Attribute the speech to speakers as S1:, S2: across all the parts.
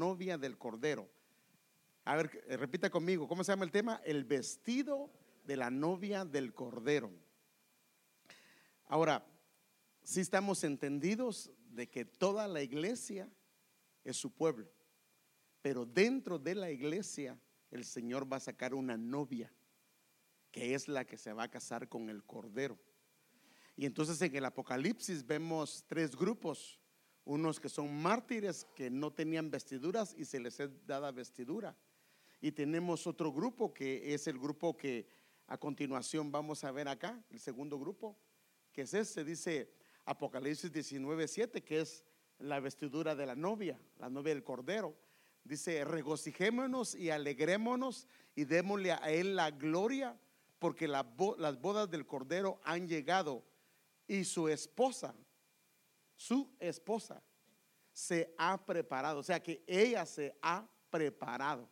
S1: novia del Cordero. A ver, eh, repita conmigo, ¿cómo se llama el tema? El vestido de la novia del Cordero. Ahora, si estamos entendidos de que toda la iglesia es su pueblo, pero dentro de la iglesia el Señor va a sacar una novia, que es la que se va a casar con el Cordero. Y entonces en el Apocalipsis vemos tres grupos, unos que son mártires que no tenían vestiduras y se les es dada vestidura. Y tenemos otro grupo que es el grupo que a continuación vamos a ver acá, el segundo grupo, que es este, dice Apocalipsis 19, 7, que es la vestidura de la novia, la novia del Cordero. Dice, regocijémonos y alegrémonos y démosle a Él la gloria, porque las bodas del Cordero han llegado y su esposa, su esposa, se ha preparado. O sea que ella se ha preparado.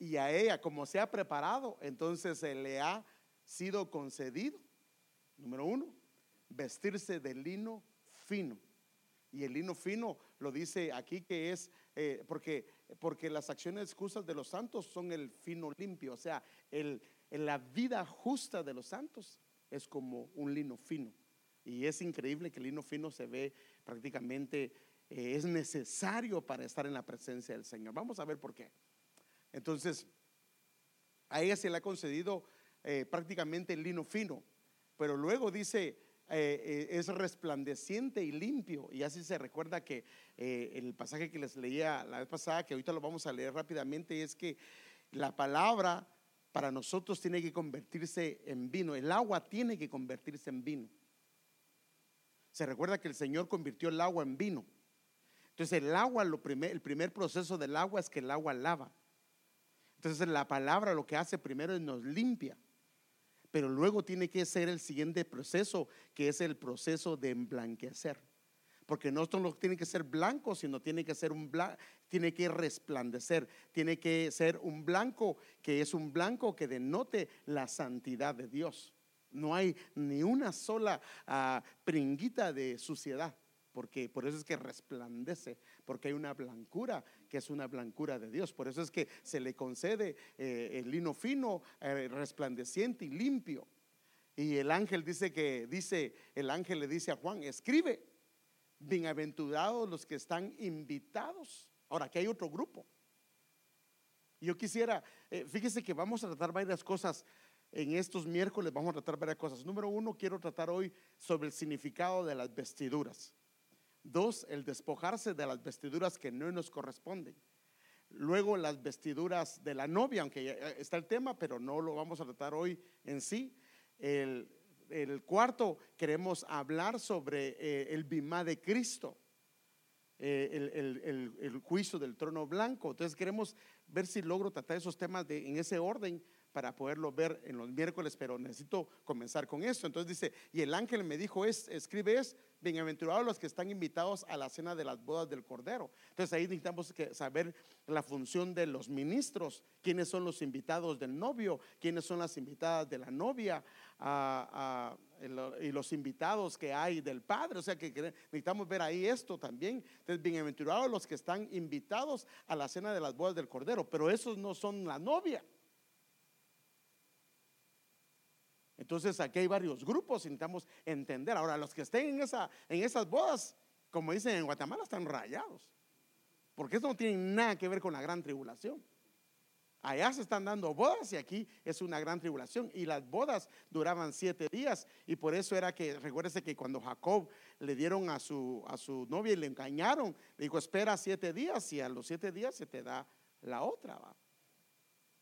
S1: Y a ella, como se ha preparado, entonces se le ha sido concedido, número uno, vestirse de lino fino. Y el lino fino lo dice aquí que es eh, porque, porque las acciones excusas de los santos son el fino limpio, o sea, el, la vida justa de los santos es como un lino fino. Y es increíble que el lino fino se ve prácticamente, eh, es necesario para estar en la presencia del Señor. Vamos a ver por qué. Entonces, a ella se le ha concedido eh, prácticamente el lino fino, pero luego dice, eh, es resplandeciente y limpio. Y así se recuerda que el pasaje que les leía la vez pasada, que ahorita lo vamos a leer rápidamente, es que la palabra para nosotros tiene que convertirse en vino. El agua tiene que convertirse en vino. Se recuerda que el Señor convirtió el agua en vino. Entonces el agua, primer, el primer proceso del agua es que el agua lava. Entonces la palabra lo que hace primero es nos limpia. Pero luego tiene que ser el siguiente proceso, que es el proceso de emblanquecer porque no solo tiene que ser blanco, sino tiene que ser un blanco, tiene que resplandecer, tiene que ser un blanco que es un blanco que denote la santidad de Dios. No hay ni una sola ah, pringuita de suciedad, porque por eso es que resplandece, porque hay una blancura que es una blancura de Dios. Por eso es que se le concede eh, el lino fino, eh, resplandeciente y limpio. Y el ángel dice que dice, el ángel le dice a Juan, escribe Bienaventurados los que están invitados. Ahora, aquí hay otro grupo. Yo quisiera, eh, fíjese que vamos a tratar varias cosas en estos miércoles, vamos a tratar varias cosas. Número uno, quiero tratar hoy sobre el significado de las vestiduras. Dos, el despojarse de las vestiduras que no nos corresponden. Luego las vestiduras de la novia, aunque ya está el tema, pero no lo vamos a tratar hoy en sí. El, el cuarto queremos hablar sobre eh, el bimá de Cristo, eh, el, juicio del trono blanco. Entonces queremos ver si logro tratar esos temas de, en ese orden para poderlo ver en los miércoles, pero necesito comenzar con esto. Entonces dice, y el ángel me dijo, es, escribe es, bienaventurados los que están invitados a la cena de las bodas del Cordero. Entonces ahí necesitamos que saber la función de los ministros, quiénes son los invitados del novio, quiénes son las invitadas de la novia y los invitados que hay del Padre. O sea que necesitamos ver ahí esto también. Entonces, bienaventurados los que están invitados a la cena de las bodas del Cordero, pero esos no son la novia. Entonces aquí hay varios grupos, necesitamos entender. Ahora, los que estén en, esa, en esas bodas, como dicen en Guatemala, están rayados. Porque eso no tiene nada que ver con la gran tribulación. Allá se están dando bodas y aquí es una gran tribulación. Y las bodas duraban siete días. Y por eso era que, recuérdese que cuando Jacob le dieron a su, novia y le engañaron, le dijo, espera siete días y a los siete días se te da la otra.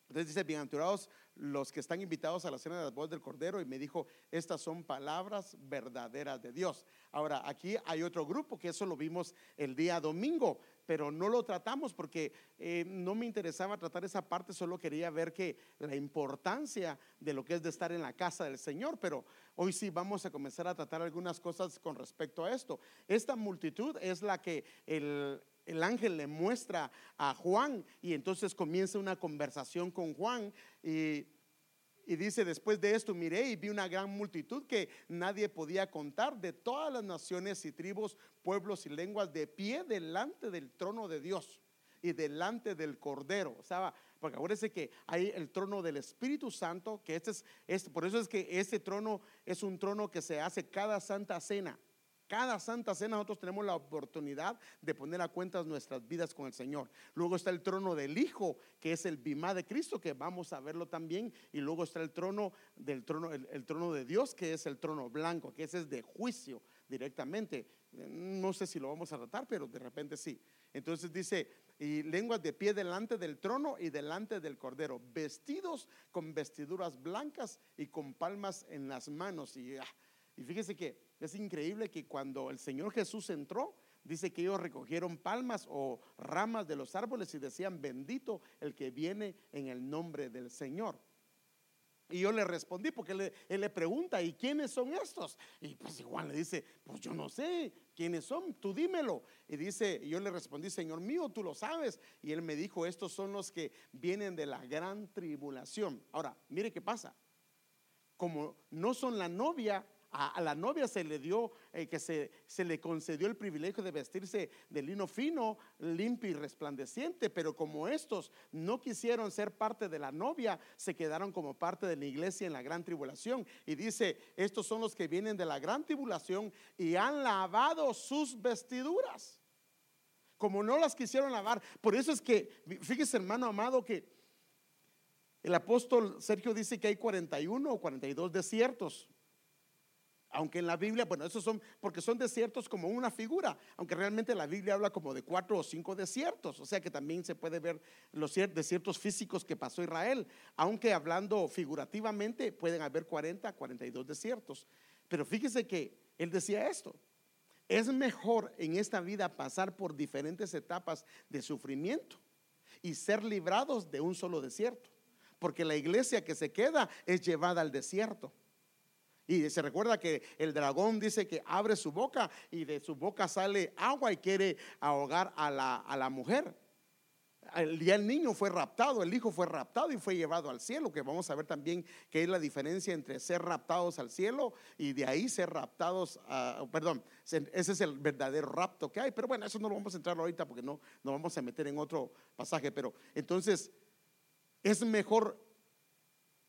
S1: Entonces dice, bienaventurados los que están invitados a la cena de las bodas del Cordero y me dijo, estas son palabras verdaderas de Dios. Ahora, aquí hay otro grupo que eso lo vimos el día domingo, pero no lo tratamos porque eh, no me interesaba tratar esa parte, solo quería ver que la importancia de lo que es de estar en la casa del Señor, pero hoy sí vamos a comenzar a tratar algunas cosas con respecto a esto. Esta multitud es la que el el ángel le muestra a Juan y entonces comienza una conversación con Juan y, Y dice, después de esto miré y vi una gran multitud que nadie podía contar de todas las naciones y tribus, pueblos y lenguas de pie delante del trono de Dios y delante del Cordero. O sea, porque acuérdense que hay el trono del Espíritu Santo, que este es, por eso es que este trono es un trono que se hace cada santa cena. Cada santa cena nosotros tenemos la oportunidad de poner a cuentas nuestras vidas con el Señor. Luego está el trono del Hijo, que es el bimá de Cristo, que vamos a verlo también. Y luego está el trono del trono, el, trono de Dios, que es el trono blanco, que ese es de juicio directamente. No sé si lo vamos a tratar, pero de repente sí. Entonces dice, y lenguas de pie delante del trono y delante del cordero, vestidos con vestiduras blancas y con palmas en las manos. Y, ah, y fíjese que es increíble que cuando el Señor Jesús entró, dice que ellos recogieron palmas o ramas de los árboles y decían, bendito el que viene en el nombre del Señor. Y yo le respondí porque él, le pregunta, ¿y quiénes son estos? Y pues igual le dice, pues yo no sé quiénes son, tú dímelo. Y dice, y yo le respondí, Señor mío, tú lo sabes. Y él me dijo, estos son los que vienen de la gran tribulación. Ahora, mire qué pasa. Como no son la novia, a, la novia se le dio, eh, que se, se, le concedió el privilegio de vestirse de lino fino, limpio y resplandeciente, pero como estos no quisieron ser parte de la novia, se quedaron como parte de la iglesia en la gran tribulación. Y dice, estos son los que vienen de la gran tribulación y han lavado sus vestiduras. Como no las quisieron lavar. Por eso es que, fíjese hermano amado, que el apóstol Sergio dice que hay 41 o 42 desiertos. Aunque en la Biblia, bueno, esos son, porque son desiertos como una figura, aunque realmente la Biblia habla como de cuatro o cinco desiertos, o sea que también se puede ver los desiertos físicos que pasó Israel, aunque hablando figurativamente pueden haber 40, 42 desiertos. Pero fíjese que él decía esto, es mejor en esta vida pasar por diferentes etapas de sufrimiento y ser librados de un solo desierto, porque la iglesia que se queda es llevada al desierto. Y se recuerda que el dragón dice que abre su boca y de su boca sale agua y quiere ahogar a la, a la mujer. El, día el niño fue raptado, el hijo fue raptado y fue llevado al cielo, que vamos a ver también que es la diferencia entre ser raptados al cielo y de ahí ser raptados, perdón, ese es el verdadero rapto que hay, pero bueno, eso no lo vamos a entrar ahorita porque no nos vamos a meter en otro pasaje, pero entonces es mejor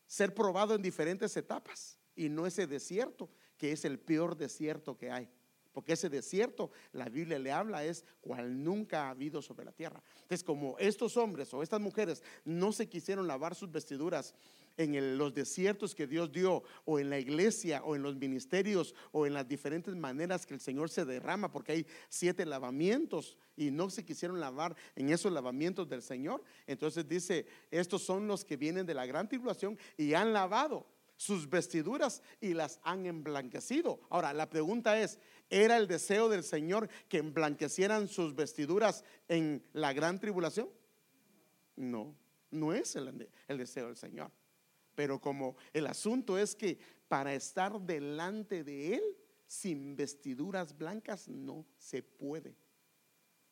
S1: ser probado en diferentes etapas y no ese desierto, que es el peor desierto que hay. Porque ese desierto, la Biblia le habla, es cual nunca ha habido sobre la tierra. Entonces, como estos hombres o estas mujeres no se quisieron lavar sus vestiduras en los desiertos que Dios dio, o en la iglesia, o en los ministerios, o en las diferentes maneras que el Señor se derrama, porque hay siete lavamientos y no se quisieron lavar en esos lavamientos del Señor. Entonces dice, estos son los que vienen de la gran tribulación y han lavado sus vestiduras y las han emblanquecido. Ahora, la pregunta es, ¿era el deseo del Señor que emblanquecieran sus vestiduras en la gran tribulación? No, no es el, deseo del Señor. Pero como el asunto es que para estar delante de Él sin vestiduras blancas no se puede.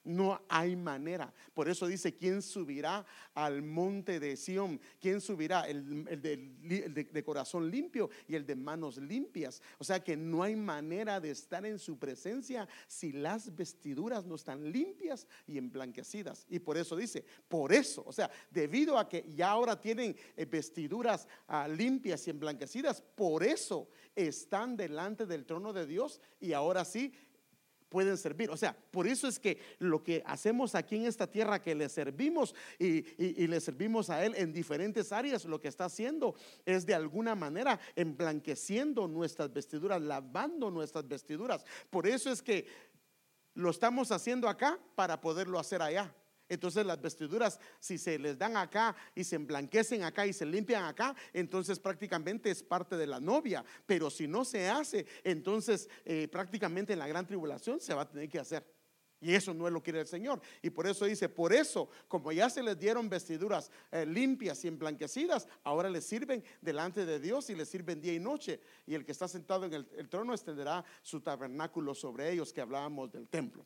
S1: No hay manera. Por eso dice, ¿quién subirá al monte de Sión? ¿Quién subirá? El, de, corazón limpio y el de manos limpias. O sea que no hay manera de estar en su presencia si las vestiduras no están limpias y emblanquecidas. Y por eso dice, por eso, o sea, debido a que ya ahora tienen eh, vestiduras ah, limpias y emblanquecidas, por eso están delante del trono de Dios y ahora sí pueden servir. O sea, por eso es que lo que hacemos aquí en esta tierra, que le servimos y, le servimos a Él en diferentes áreas, lo que está haciendo es de alguna manera emblanqueciendo nuestras vestiduras, lavando nuestras vestiduras. Por eso es que lo estamos haciendo acá para poderlo hacer allá. Entonces las vestiduras, si se les dan acá y se emblanquecen acá y se limpian acá, entonces prácticamente es parte de la novia. Pero si no se hace, entonces eh, prácticamente en la gran tribulación se va a tener que hacer. Y eso no es lo que quiere el Señor. Y por eso dice, por eso, como ya se les dieron vestiduras eh, limpias y emblanquecidas, ahora les sirven delante de Dios y les sirven día y noche. Y el que está sentado en el, el trono extenderá su tabernáculo sobre ellos, que hablábamos del templo.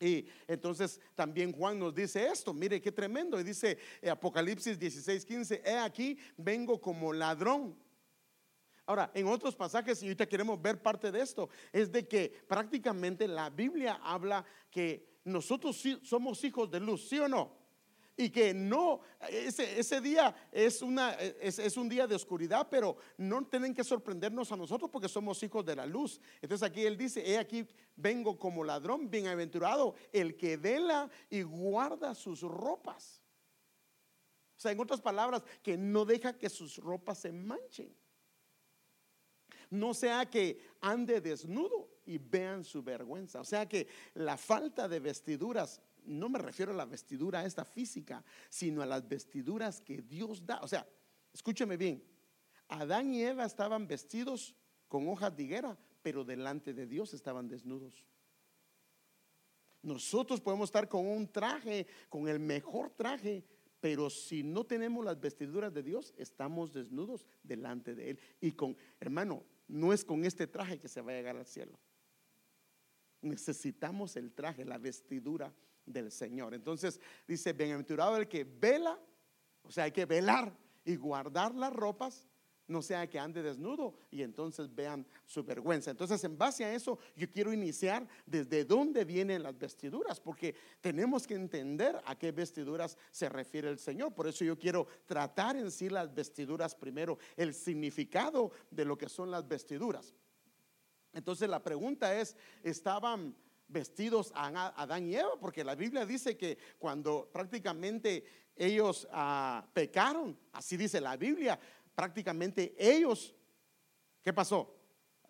S1: Y entonces también Juan nos dice esto, mire qué tremendo, y dice eh, Apocalipsis 16, 15, he aquí, vengo como ladrón. Ahora, en otros pasajes, y ahorita queremos ver parte de esto, es de que prácticamente la Biblia habla que nosotros somos hijos de luz, ¿sí o no? Y que no, ese, ese día es, una, es, es, un día de oscuridad, pero no tienen que sorprendernos a nosotros porque somos hijos de la luz. Entonces aquí él dice, he aquí vengo como ladrón, bienaventurado, el que vela y guarda sus ropas. O sea, en otras palabras, que no deja que sus ropas se manchen. No sea que ande desnudo y vean su vergüenza. O sea que la falta de vestiduras no me refiero a la vestidura esta física, sino a las vestiduras que Dios da. O sea, escúcheme bien, Adán y Eva estaban vestidos con hojas de higuera, pero delante de Dios estaban desnudos. Nosotros podemos estar con un traje, con el mejor traje, pero si no tenemos las vestiduras de Dios, estamos desnudos delante de Él. Y con, hermano, no es con este traje que se va a llegar al cielo. Necesitamos el traje, la vestidura del Señor. Entonces dice, bienaventurado el que vela, o sea, hay que velar y guardar las ropas, no sea que ande desnudo y entonces vean su vergüenza. Entonces, en base a eso, yo quiero iniciar desde dónde vienen las vestiduras, porque tenemos que entender a qué vestiduras se refiere el Señor. Por eso yo quiero tratar en sí las vestiduras primero, el significado de lo que son las vestiduras. Entonces, la pregunta es, ¿estaban vestidos a Adán y Eva, porque la Biblia dice que cuando prácticamente ellos ah, pecaron, así dice la Biblia, prácticamente ellos, ¿qué pasó?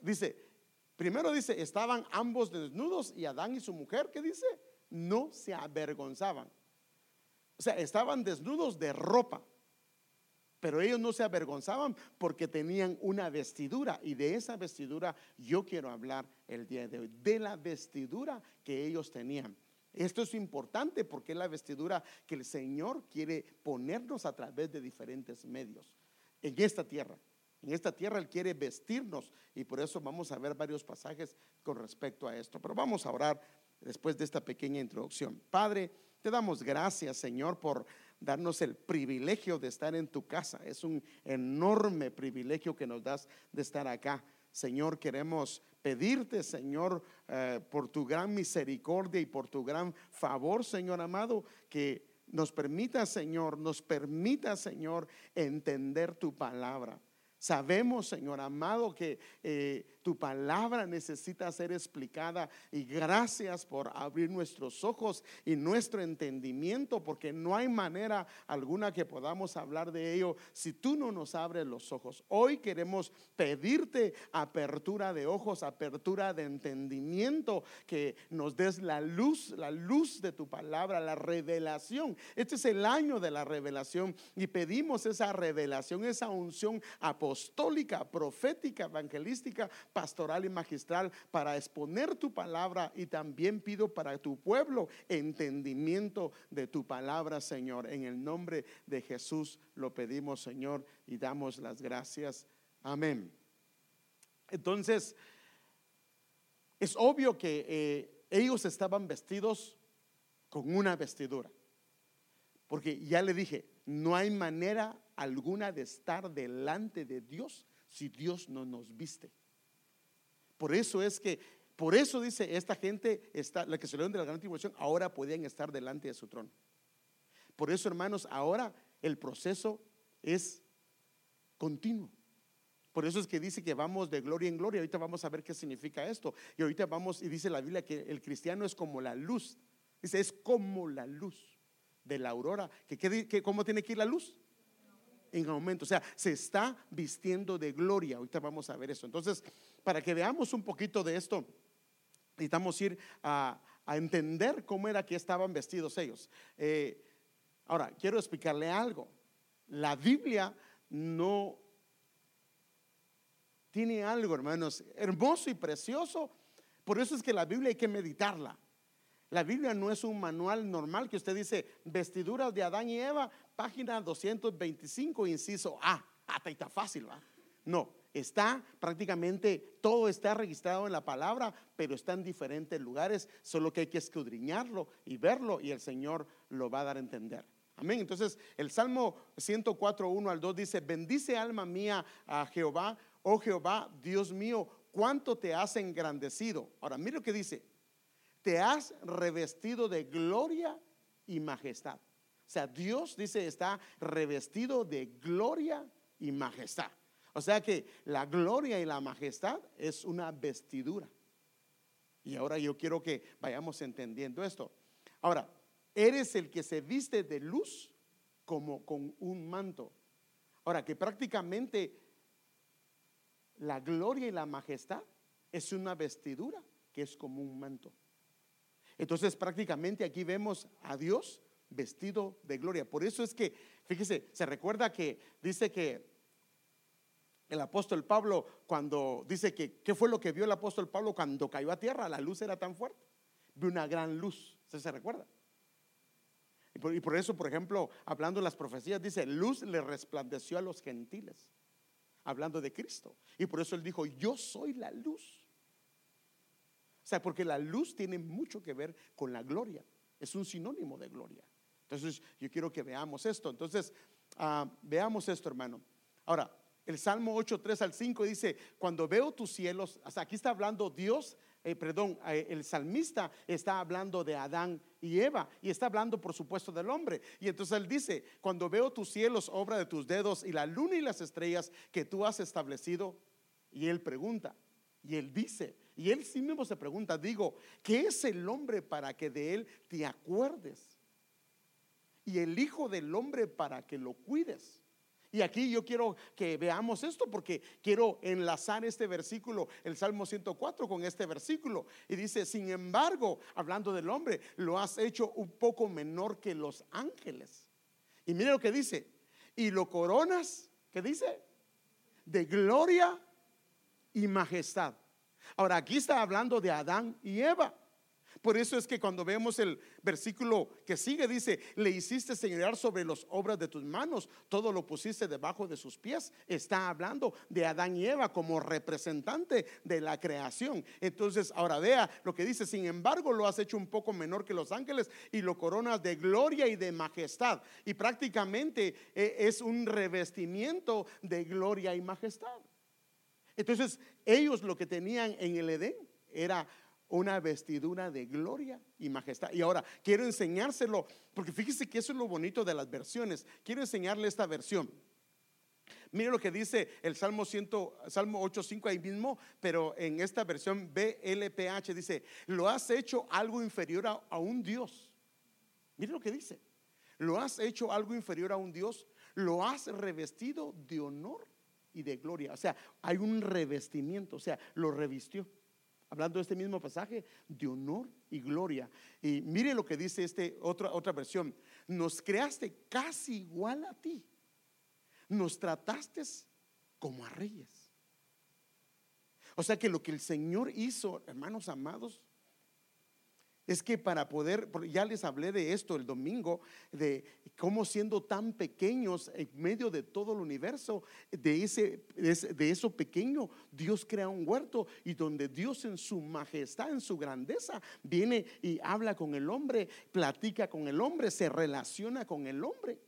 S1: Dice, primero dice, estaban ambos desnudos y Adán y su mujer, ¿qué dice? No se avergonzaban. O sea, estaban desnudos de ropa. Pero ellos no se avergonzaban porque tenían una vestidura y de esa vestidura yo quiero hablar el día de hoy, de la vestidura que ellos tenían. Esto es importante porque es la vestidura que el Señor quiere ponernos a través de diferentes medios en esta tierra. En esta tierra Él quiere vestirnos y por eso vamos a ver varios pasajes con respecto a esto. Pero vamos a orar después de esta pequeña introducción. Padre, te damos gracias, Señor, por darnos el privilegio de estar en tu casa. Es un enorme privilegio que nos das de estar acá. Señor, queremos pedirte, Señor, eh, por tu gran misericordia y por tu gran favor, Señor amado, que nos permita, Señor, nos permita, Señor, entender tu palabra. Sabemos, Señor amado, que eh, tu palabra necesita ser explicada y gracias por abrir nuestros ojos y nuestro entendimiento, porque no hay manera alguna que podamos hablar de ello si tú no nos abres los ojos. Hoy queremos pedirte apertura de ojos, apertura de entendimiento, que nos des la luz, la luz de tu palabra, la revelación. Este es el año de la revelación y pedimos esa revelación, esa unción apostólica, profética, evangelística pastoral y magistral para exponer tu palabra y también pido para tu pueblo entendimiento de tu palabra, Señor. En el nombre de Jesús lo pedimos, Señor, y damos las gracias. Amén. Entonces, es obvio que eh, ellos estaban vestidos con una vestidura. Porque ya le dije, no hay manera alguna de estar delante de Dios si Dios no nos viste. Por eso es que, por eso dice esta gente, está, la que se de la gran tribulación, ahora podían estar delante de su trono. Por eso, hermanos, ahora el proceso es continuo. Por eso es que dice que vamos de gloria en gloria. Ahorita vamos a ver qué significa esto. Y ahorita vamos, y dice la Biblia que el cristiano es como la luz. Dice, es como la luz de la aurora. ¿Que, ¿Cómo tiene que ir la luz? En aumento. O sea, se está vistiendo de gloria. Ahorita vamos a ver eso. Entonces, para que veamos un poquito de esto, necesitamos ir a, entender cómo era que estaban vestidos ellos. Eh, ahora, quiero explicarle algo. La Biblia no tiene algo, hermanos, hermoso y precioso. Por eso es que la Biblia hay que meditarla. La Biblia no es un manual normal que usted dice vestiduras de Adán y Eva, página 225, inciso A. Ah, está fácil, ¿va? No, está prácticamente, todo está registrado en la palabra, pero está en diferentes lugares, solo que hay que escudriñarlo y verlo y el Señor lo va a dar a entender. Amén. Entonces, el Salmo 104, 1 al 2 dice, bendice alma mía a Jehová, oh Jehová, Dios mío, cuánto te has engrandecido. Ahora, mira lo que dice, te has revestido de gloria y majestad. O sea, Dios dice está revestido de gloria y majestad. O sea que la gloria y la majestad es una vestidura. Y ahora yo quiero que vayamos entendiendo esto. Ahora, eres el que se viste de luz como con un manto. Ahora, que prácticamente la gloria y la majestad es una vestidura que es como un manto. Entonces, prácticamente aquí vemos a Dios vestido de gloria. Por eso es que, fíjese, se recuerda que dice que el apóstol Pablo, cuando dice que, ¿qué fue lo que vio el apóstol Pablo cuando cayó a tierra? La luz era tan fuerte. Vio una gran luz. ¿Se, se recuerda? Y por, y por eso, por ejemplo, hablando de las profecías, dice, luz le resplandeció a los gentiles. Hablando de Cristo. Y por eso él dijo, yo soy la luz. O sea, porque la luz tiene mucho que ver con la gloria. Es un sinónimo de gloria. Entonces, yo quiero que veamos esto. Entonces, ah, veamos esto, hermano. Ahora, el Salmo 8, 3 al 5 dice, cuando veo tus cielos, aquí está hablando Dios, eh, perdón, eh, el salmista está hablando de Adán y Eva y está hablando por supuesto del hombre. Y entonces él dice, cuando veo tus cielos, obra de tus dedos y la luna y las estrellas que tú has establecido, y él pregunta, y él dice, y él sí mismo se pregunta, digo, ¿qué es el hombre para que de él te acuerdes? y el Hijo del Hombre para que lo cuides. Y aquí yo quiero que veamos esto porque quiero enlazar este versículo, el Salmo 104, con este versículo. Y dice, sin embargo, hablando del hombre, lo has hecho un poco menor que los ángeles. Y mire lo que dice, y lo coronas, ¿qué dice? De gloria y majestad. Ahora, aquí está hablando de Adán y Eva. Por eso es que cuando vemos el versículo que sigue, dice, le hiciste señorear sobre las obras de tus manos, todo lo pusiste debajo de sus pies. Está hablando de Adán y Eva como representante de la creación. Entonces, ahora vea lo que dice, sin embargo, lo has hecho un poco menor que los ángeles y lo coronas de gloria y de majestad. Y prácticamente eh, es un revestimiento de gloria y majestad. Entonces, ellos lo que tenían en el Edén era una vestidura de gloria y majestad. Y ahora quiero enseñárselo, porque fíjese que eso es lo bonito de las versiones. Quiero enseñarle esta versión. Mire lo que dice el Salmo 100, Salmo 8:5 ahí mismo, pero en esta versión BLPH dice, "Lo has hecho algo inferior a, a un Dios." Mire lo que dice. Lo has hecho algo inferior a un Dios, lo has revestido de honor y de gloria. O sea, hay un revestimiento, o sea, lo revistió hablando de este mismo pasaje, de honor y gloria. Y mire lo que dice este otra, otra versión. Nos creaste casi igual a ti. Nos trataste como a reyes. O sea que lo que el Señor hizo, hermanos amados, es que para poder, ya les hablé de esto el domingo, de cómo siendo tan pequeños en medio de todo el universo, de, ese, de eso pequeño, Dios crea un huerto y donde Dios en su majestad, en su grandeza, viene y habla con el hombre, platica con el hombre, se relaciona con el hombre.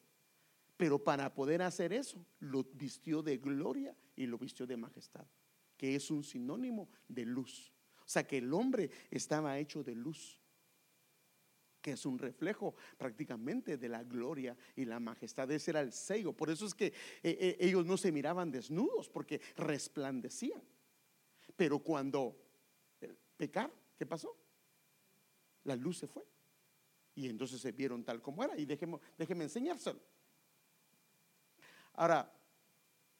S1: Pero para poder hacer eso, lo vistió de gloria y lo vistió de majestad, que es un sinónimo de luz. O sea que el hombre estaba hecho de luz que es un reflejo prácticamente de la gloria y la majestad. Ese era el sello. Por eso es que eh, eh, ellos no se miraban desnudos, porque resplandecían. Pero cuando pecar, ¿qué pasó? La luz se fue. Y entonces se vieron tal como era. Y déjeme, déjeme enseñárselo. Ahora,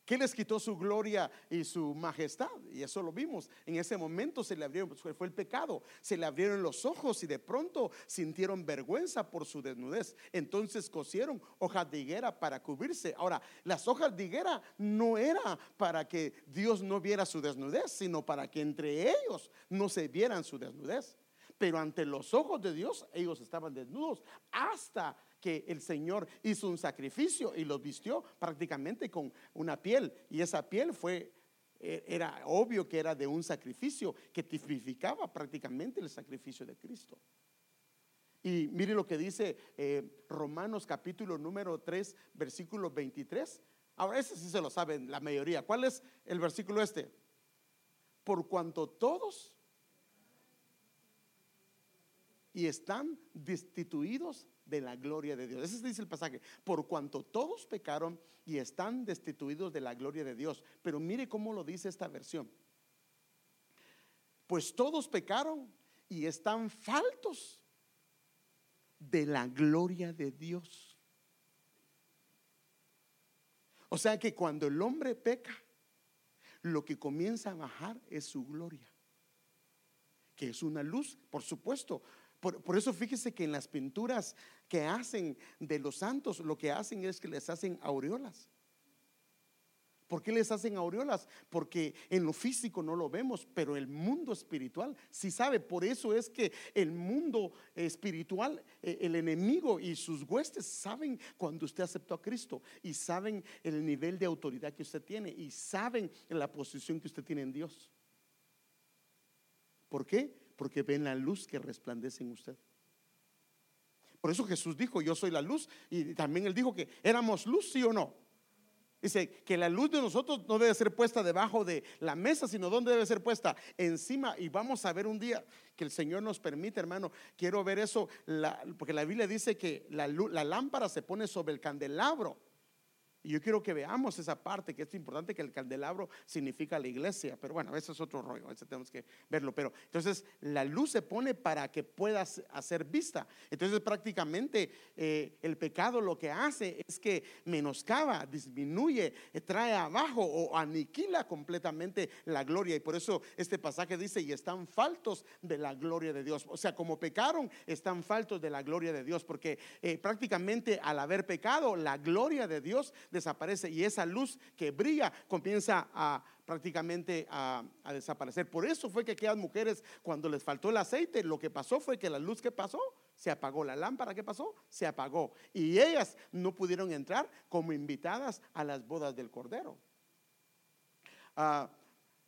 S1: ¿Qué les quitó su gloria y su majestad? Y eso lo vimos. En ese momento se le abrieron, pues, fue el pecado, se le abrieron los ojos y de pronto sintieron vergüenza por su desnudez. Entonces cosieron hojas de higuera para cubrirse. Ahora, las hojas de higuera no era para que Dios no viera su desnudez, sino para que entre ellos no se vieran su desnudez. Pero ante los ojos de Dios ellos estaban desnudos hasta que el Señor hizo un sacrificio y los vistió prácticamente con una piel. Y esa piel fue e, era obvio que era de un sacrificio que tipificaba prácticamente el sacrificio de Cristo. Y mire lo que dice eh, Romanos capítulo número 3, versículo 23. Ahora, ese sí se lo saben la mayoría. ¿Cuál es el versículo este? Por cuanto todos y están destituidos de la gloria de Dios. Ese dice el pasaje. Por cuanto todos pecaron y están destituidos de la gloria de Dios. Pero mire cómo lo dice esta versión. Pues todos pecaron y están faltos de la gloria de Dios. O sea que cuando el hombre peca, lo que comienza a bajar es su gloria, que es una luz, por supuesto, por, eso fíjese que en las pinturas que hacen de los santos, lo que hacen es que les hacen aureolas. ¿Por qué les hacen aureolas? Porque en lo físico no lo vemos, pero el mundo espiritual sí sabe. Por eso es que el mundo espiritual, eh, el enemigo y sus huestes saben cuando usted aceptó a Cristo y saben el nivel de autoridad que usted tiene y saben la posición que usted tiene en Dios. ¿Por qué? Porque ven la luz que resplandece en usted. Por eso Jesús dijo, yo soy la luz, y también él dijo que éramos luz, sí o no. Dice que la luz de nosotros no debe ser puesta debajo de la mesa, sino donde debe ser puesta encima. Y vamos a ver un día que el Señor nos permite, hermano. Quiero ver eso, porque la Biblia dice que la, la lámpara se pone sobre el candelabro. Y yo quiero que veamos esa parte, que es importante que el candelabro significa la iglesia, pero bueno, ese es otro rollo, ese tenemos que verlo. Pero entonces la luz se pone para que pueda hacer vista. Entonces prácticamente eh, el pecado lo que hace es que menoscaba, disminuye, eh, trae abajo o aniquila completamente la gloria. Y por eso este pasaje dice, y están faltos de la gloria de Dios. O sea, como pecaron, están faltos de la gloria de Dios, porque eh, prácticamente al haber pecado, la gloria de Dios desaparece y esa luz que brilla comienza a prácticamente a, desaparecer. Por eso fue que aquellas mujeres, cuando les faltó el aceite, lo que pasó fue que la luz que pasó se apagó. La lámpara que pasó se apagó. Y ellas no pudieron entrar como invitadas a las bodas del Cordero. Ah,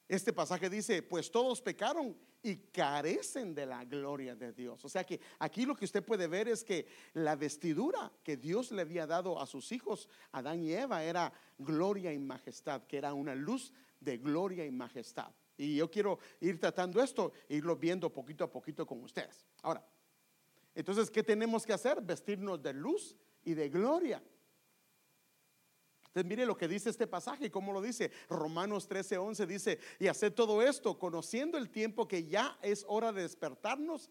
S1: este pasaje dice, pues todos pecaron y carecen de la gloria de Dios. O sea que aquí lo que usted puede ver es que la vestidura que Dios le había dado a sus hijos, Adán y Eva, era gloria y majestad, que era una luz de gloria y majestad. Y yo quiero ir tratando esto e irlo viendo poquito a poquito con ustedes. Ahora, entonces, ¿qué tenemos que hacer? Vestirnos de luz y de gloria. Entonces mire lo que dice este pasaje, cómo lo dice. Romanos 13, 11 dice, y hacer todo esto conociendo el tiempo que ya es hora de despertarnos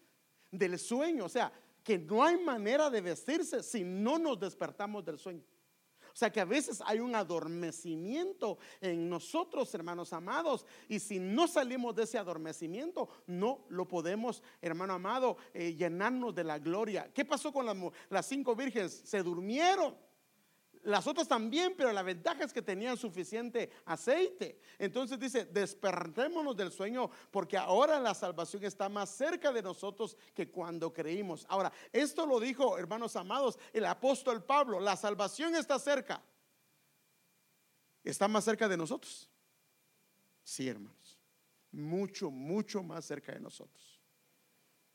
S1: del sueño. O sea, que no hay manera de vestirse si no nos despertamos del sueño. O sea que a veces hay un adormecimiento en nosotros, hermanos amados, y si no salimos de ese adormecimiento, no lo podemos, hermano amado, eh, llenarnos de la gloria. ¿Qué pasó con las, las cinco vírgenes? Se durmieron. Las otras también, pero la ventaja es que tenían suficiente aceite. Entonces dice, despertémonos del sueño porque ahora la salvación está más cerca de nosotros que cuando creímos. Ahora, esto lo dijo, hermanos amados, el apóstol Pablo, la salvación está cerca. ¿Está más cerca de nosotros? Sí, hermanos. Mucho, mucho más cerca de nosotros.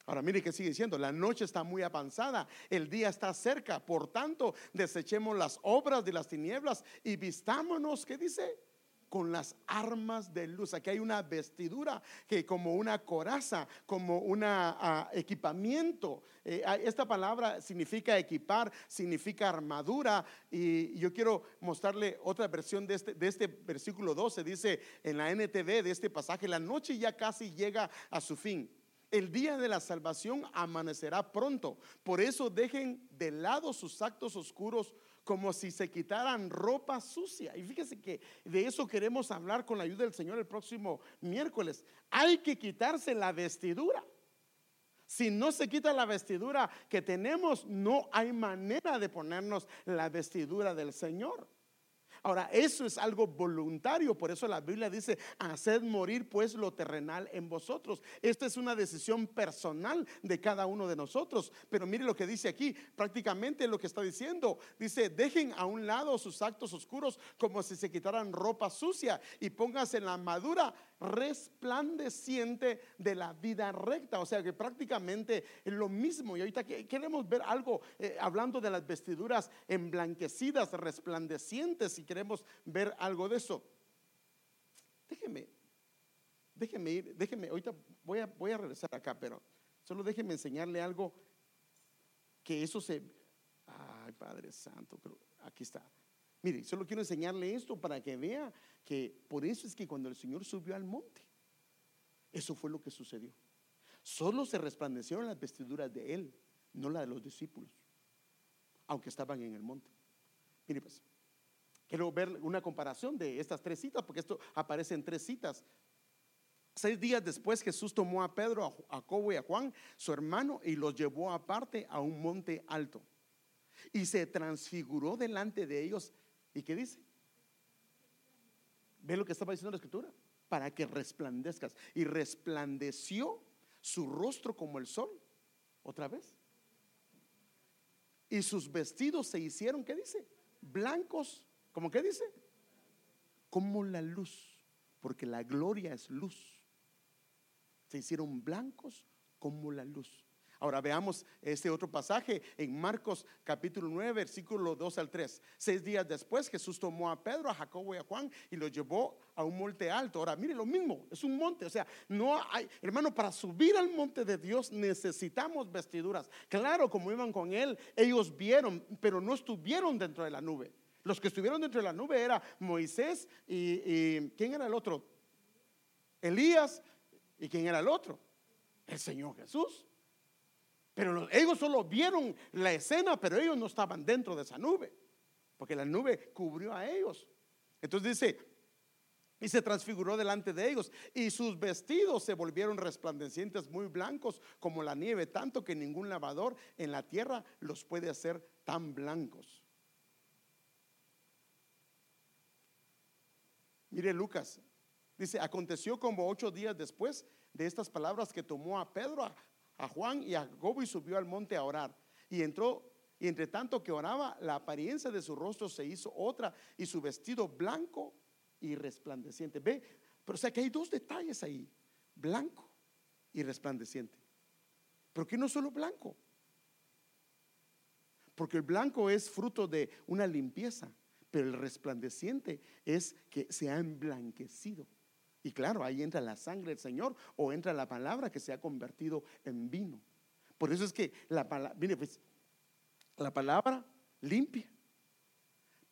S1: Ahora mire que sigue diciendo, la noche está muy avanzada, el día está cerca, por tanto, desechemos las obras de las tinieblas y vistámonos, ¿qué dice? Con las armas de luz. Aquí hay una vestidura que como una coraza, como un ah, equipamiento. Eh, ah, esta palabra significa equipar, significa armadura. Y yo quiero mostrarle otra versión de este, de este versículo 12. Dice en la NTV de este pasaje, la noche ya casi llega a su fin el día de la salvación amanecerá pronto. Por eso dejen de lado sus actos oscuros como si se quitaran ropa sucia. Y fíjese que de eso queremos hablar con la ayuda del Señor el próximo miércoles. Hay que quitarse la vestidura. Si no se quita la vestidura que tenemos, no hay manera de ponernos la vestidura del Señor. Ahora, eso es algo voluntario, por eso la Biblia dice, haced morir pues lo terrenal en vosotros. Esta es una decisión personal de cada uno de nosotros. Pero mire lo que dice aquí, prácticamente lo que está diciendo, dice, dejen a un lado sus actos oscuros como si se quitaran ropa sucia y pónganse en la madura resplandeciente de la vida recta. O sea que prácticamente es lo mismo. Y ahorita queremos ver algo eh, hablando de las vestiduras emblanquecidas, resplandecientes, si queremos ver algo de eso. Déjeme, déjeme ir, déjeme, ahorita voy a, voy a regresar acá, pero solo déjeme enseñarle algo que eso se... Ay, Padre Santo, aquí está. Mire, solo quiero enseñarle esto para que vea que por eso es que cuando el Señor subió al monte, eso fue lo que sucedió. Solo se resplandecieron las vestiduras de Él, no las de los discípulos, aunque estaban en el monte. Mire pues, quiero ver una comparación de estas tres citas, porque esto aparece en tres citas. Seis días después Jesús tomó a Pedro, a Jacobo y a Juan, su hermano, y los llevó aparte a un monte alto. Y se transfiguró delante de ellos ¿Y qué dice? ¿Ve lo que estaba diciendo la escritura? Para que resplandezcas. Y resplandeció su rostro como el sol. Otra vez. Y sus vestidos se hicieron, ¿qué dice? Blancos. ¿Cómo qué dice? Como la luz. Porque la gloria es luz. Se hicieron blancos como la luz. Ahora veamos este otro pasaje en Marcos capítulo 9, versículo 2 al 3. Seis días después Jesús tomó a Pedro, a Jacobo y a Juan y los llevó a un monte alto. Ahora, mire lo mismo, es un monte. O sea, no hay, hermano, para subir al monte de Dios necesitamos vestiduras. Claro, como iban con él, ellos vieron, pero no estuvieron dentro de la nube. Los que estuvieron dentro de la nube era Moisés y, y ¿quién era el otro? Elías y ¿quién era el otro? El Señor Jesús. Pero ellos solo vieron la escena, pero ellos no estaban dentro de esa nube, porque la nube cubrió a ellos. Entonces dice, y se transfiguró delante de ellos, y sus vestidos se volvieron resplandecientes, muy blancos como la nieve, tanto que ningún lavador en la tierra los puede hacer tan blancos. Mire Lucas, dice, aconteció como ocho días después de estas palabras que tomó a Pedro, a Juan y a Jacobo y subió al monte a orar. Y entró, y entre tanto que oraba, la apariencia de su rostro se hizo otra y su vestido blanco y resplandeciente. Ve, pero o sea que hay dos detalles ahí, blanco y resplandeciente. ¿Por qué no solo blanco? Porque el blanco es fruto de una limpieza, pero el resplandeciente es que se ha emblanquecido. Y claro, ahí entra la sangre del Señor o entra la palabra que se ha convertido en vino. Por eso es que la palabra, mire, pues, la palabra limpia,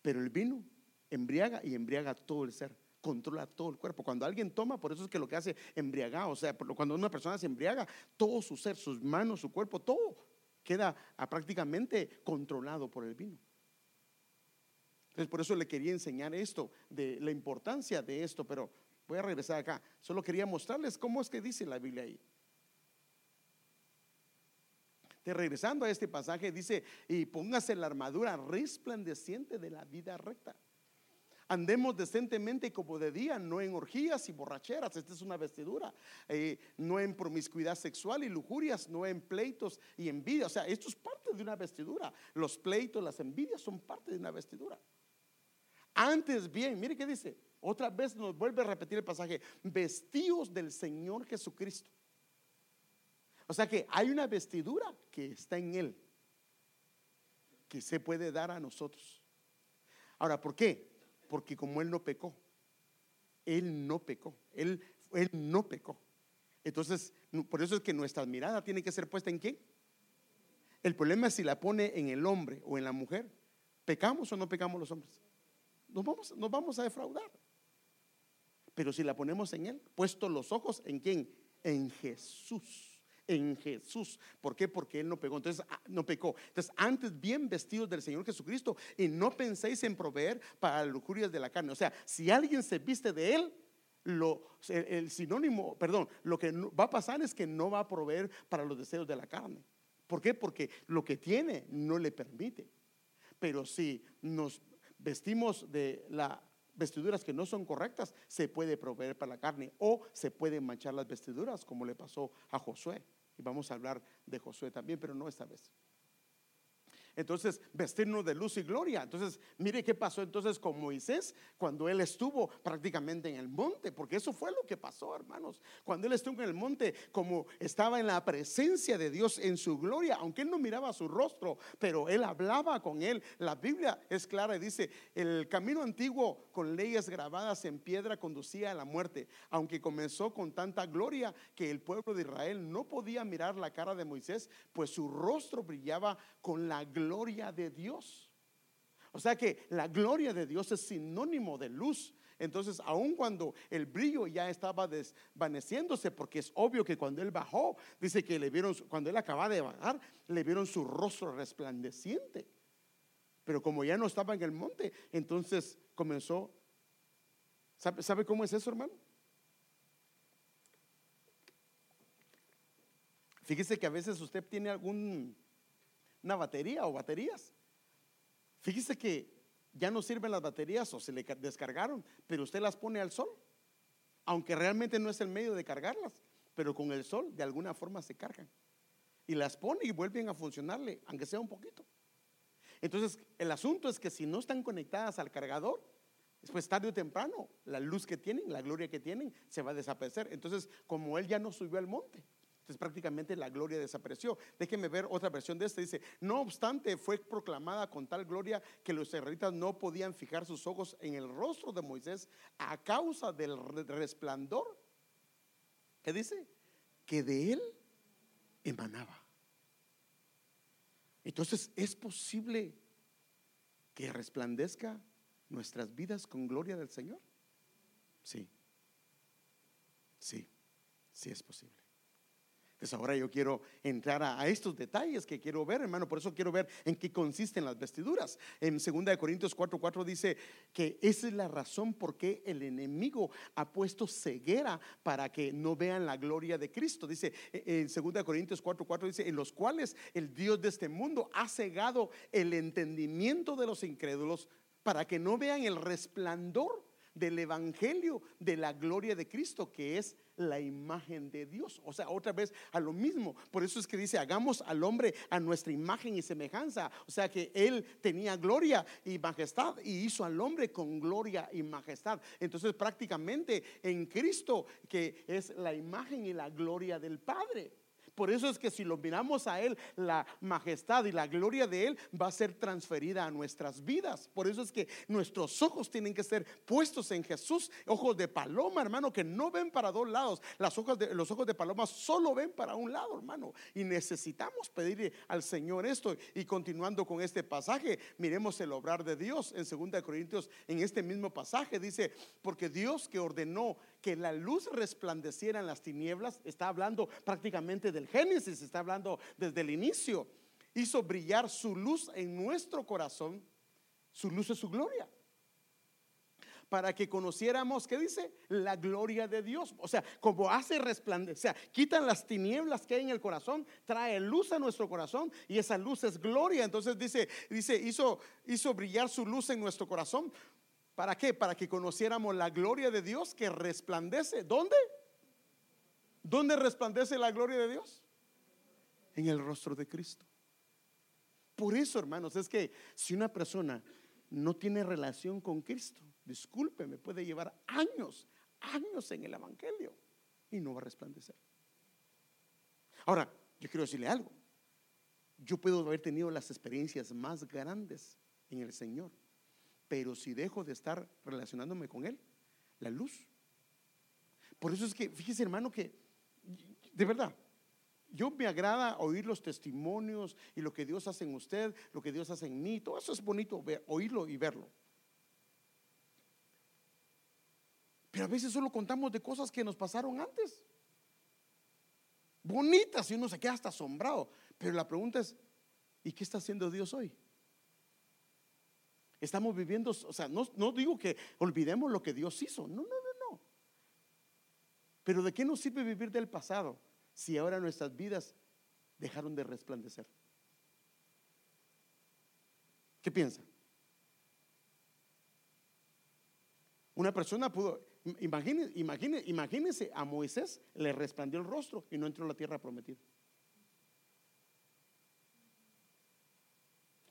S1: pero el vino embriaga y embriaga todo el ser, controla todo el cuerpo. Cuando alguien toma, por eso es que lo que hace embriagar, o sea, cuando una persona se embriaga, todo su ser, sus manos, su cuerpo, todo queda prácticamente controlado por el vino. Entonces, por eso le quería enseñar esto, de la importancia de esto, pero Voy a regresar acá. Solo quería mostrarles cómo es que dice la Biblia ahí. Regresando a este pasaje, dice, y póngase la armadura resplandeciente de la vida recta. Andemos decentemente como de día, no en orgías y borracheras, esta es una vestidura, eh, no en promiscuidad sexual y lujurias, no en pleitos y envidia. O sea, esto es parte de una vestidura. Los pleitos, las envidias son parte de una vestidura. Antes bien, mire qué dice, otra vez nos vuelve a repetir el pasaje, vestidos del Señor Jesucristo. O sea que hay una vestidura que está en Él, que se puede dar a nosotros. Ahora, ¿por qué? Porque como Él no pecó, Él no pecó, Él, él no pecó. Entonces, por eso es que nuestra mirada tiene que ser puesta en quién. El problema es si la pone en el hombre o en la mujer. ¿Pecamos o no pecamos los hombres? Nos vamos, nos vamos a defraudar. Pero si la ponemos en Él, puesto los ojos en quién? En Jesús. En Jesús. ¿Por qué? Porque Él no pecó. Entonces, ah, no pecó. Entonces, antes bien vestidos del Señor Jesucristo y no penséis en proveer para las lujurias de la carne. O sea, si alguien se viste de Él, lo, el sinónimo, perdón, lo que va a pasar es que no va a proveer para los deseos de la carne. ¿Por qué? Porque lo que tiene no le permite. Pero si nos vestimos de las vestiduras que no son correctas, se puede proveer para la carne o se pueden manchar las vestiduras, como le pasó a Josué. Y vamos a hablar de Josué también, pero no esta vez. Entonces, vestirnos de luz y gloria. Entonces, mire qué pasó entonces con Moisés cuando él estuvo prácticamente en el monte, porque eso fue lo que pasó, hermanos. Cuando él estuvo en el monte, como estaba en la presencia de Dios en su gloria, aunque él no miraba su rostro, pero él hablaba con él. La Biblia es clara y dice, el camino antiguo con leyes grabadas en piedra conducía a la muerte, aunque comenzó con tanta gloria que el pueblo de Israel no podía mirar la cara de Moisés, pues su rostro brillaba con la gloria gloria de Dios. O sea que la gloria de Dios es sinónimo de luz. Entonces, aun cuando el brillo ya estaba desvaneciéndose, porque es obvio que cuando él bajó, dice que le vieron, cuando él acaba de bajar, le vieron su rostro resplandeciente. Pero como ya no estaba en el monte, entonces comenzó. ¿Sabe, ¿sabe cómo es eso, hermano? Fíjese que a veces usted tiene algún una batería o baterías. Fíjese que ya no sirven las baterías o se le descargaron, pero usted las pone al sol, aunque realmente no es el medio de cargarlas, pero con el sol de alguna forma se cargan. Y las pone y vuelven a funcionarle, aunque sea un poquito. Entonces, el asunto es que si no están conectadas al cargador, después tarde o temprano, la luz que tienen, la gloria que tienen, se va a desaparecer. Entonces, como él ya no subió al monte, prácticamente la gloria desapareció. Déjenme ver otra versión de esta. Dice, no obstante fue proclamada con tal gloria que los israelitas no podían fijar sus ojos en el rostro de Moisés a causa del resplandor. ¿Qué dice? Que de él emanaba. Entonces, ¿es posible que resplandezca nuestras vidas con gloria del Señor? Sí. Sí, sí es posible. Entonces ahora yo quiero entrar a, estos detalles que quiero ver, hermano. Por eso quiero ver en qué consisten las vestiduras. En 2 Corintios 4:4 4 dice que esa es la razón por qué el enemigo ha puesto ceguera para que no vean la gloria de Cristo. Dice en 2 Corintios 4:4 4 dice, en los cuales el Dios de este mundo ha cegado el entendimiento de los incrédulos para que no vean el resplandor del evangelio de la gloria de Cristo, que es la imagen de Dios. O sea, otra vez a lo mismo. Por eso es que dice, hagamos al hombre a nuestra imagen y semejanza. O sea, que él tenía gloria y majestad y hizo al hombre con gloria y majestad. Entonces, prácticamente en Cristo, que es la imagen y la gloria del Padre. Por eso es que si lo miramos a Él, la majestad y la gloria de Él va a ser transferida a nuestras vidas. Por eso es que nuestros ojos tienen que ser puestos en Jesús. Ojos de paloma, hermano, que no ven para dos lados. De, los ojos de paloma solo ven para un lado, hermano. Y necesitamos pedirle al Señor esto. Y continuando con este pasaje, miremos el obrar de Dios en 2 Corintios, en este mismo pasaje, dice, porque Dios que ordenó que la luz resplandeciera en las tinieblas, está hablando prácticamente del Génesis, está hablando desde el inicio, hizo brillar su luz en nuestro corazón, su luz es su gloria. Para que conociéramos, ¿qué dice? La gloria de Dios. O sea, como hace resplandecer, o sea, quitan las tinieblas que hay en el corazón, trae luz a nuestro corazón y esa luz es gloria. Entonces dice, dice, hizo, hizo brillar su luz en nuestro corazón ¿Para qué? Para que conociéramos la gloria de Dios que resplandece. ¿Dónde? ¿Dónde resplandece la gloria de Dios? En el rostro de Cristo. Por eso, hermanos, es que si una persona no tiene relación con Cristo, discúlpeme, puede llevar años, años en el Evangelio y no va a resplandecer. Ahora, yo quiero decirle algo. Yo puedo haber tenido las experiencias más grandes en el Señor pero si dejo de estar relacionándome con Él, la luz. Por eso es que, fíjese hermano, que de verdad, yo me agrada oír los testimonios y lo que Dios hace en usted, lo que Dios hace en mí, todo eso es bonito oírlo y verlo. Pero a veces solo contamos de cosas que nos pasaron antes. Bonitas y uno se queda hasta asombrado. Pero la pregunta es, ¿y qué está haciendo Dios hoy? Estamos viviendo, o sea, no, no digo que olvidemos lo que Dios hizo, no, no, no, no. Pero ¿de qué nos sirve vivir del pasado si ahora nuestras vidas dejaron de resplandecer? ¿Qué piensa? Una persona pudo, imagínese, imagínese, imagínese a Moisés le resplandió el rostro y no entró a la tierra prometida.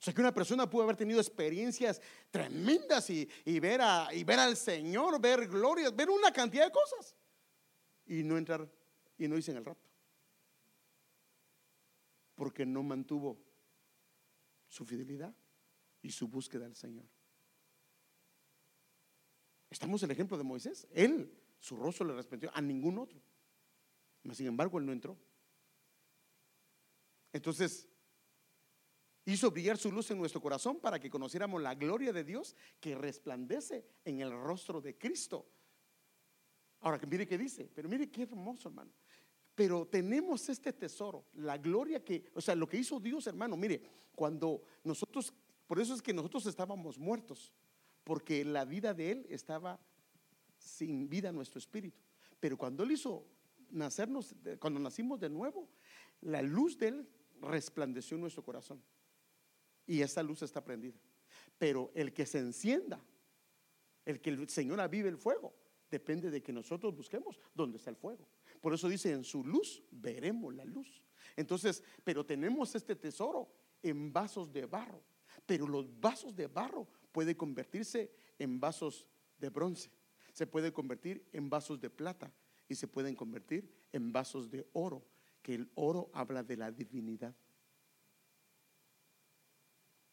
S1: O sea que una persona pudo haber tenido experiencias tremendas y, ver, y ver al Señor, ver glorias, ver una cantidad de cosas y no entrar y no hice en el rapto. Porque no mantuvo su fidelidad y su búsqueda al Señor. Estamos el ejemplo de Moisés. Él, su rostro le respondió a ningún otro. Mas, sin embargo, él no entró. Entonces, hizo brillar su luz en nuestro corazón para que conociéramos la gloria de Dios que resplandece en el rostro de Cristo. Ahora, mire qué dice, pero mire qué hermoso, hermano. Pero tenemos este tesoro, la gloria que, o sea, lo que hizo Dios, hermano, mire, cuando nosotros, por eso es que nosotros estábamos muertos, porque la vida de Él estaba sin vida nuestro espíritu. Pero cuando Él hizo nacernos, cuando nacimos de nuevo, la luz de Él resplandeció en nuestro corazón. Y esa luz está prendida. Pero el que se encienda, el que el Señor avive el fuego, depende de que nosotros busquemos dónde está el fuego. Por eso dice, en su luz veremos la luz. Entonces, pero tenemos este tesoro en vasos de barro. Pero los vasos de barro pueden convertirse en vasos de bronce. Se puede convertir en vasos de plata y se pueden convertir en vasos de oro, que el oro habla de la divinidad.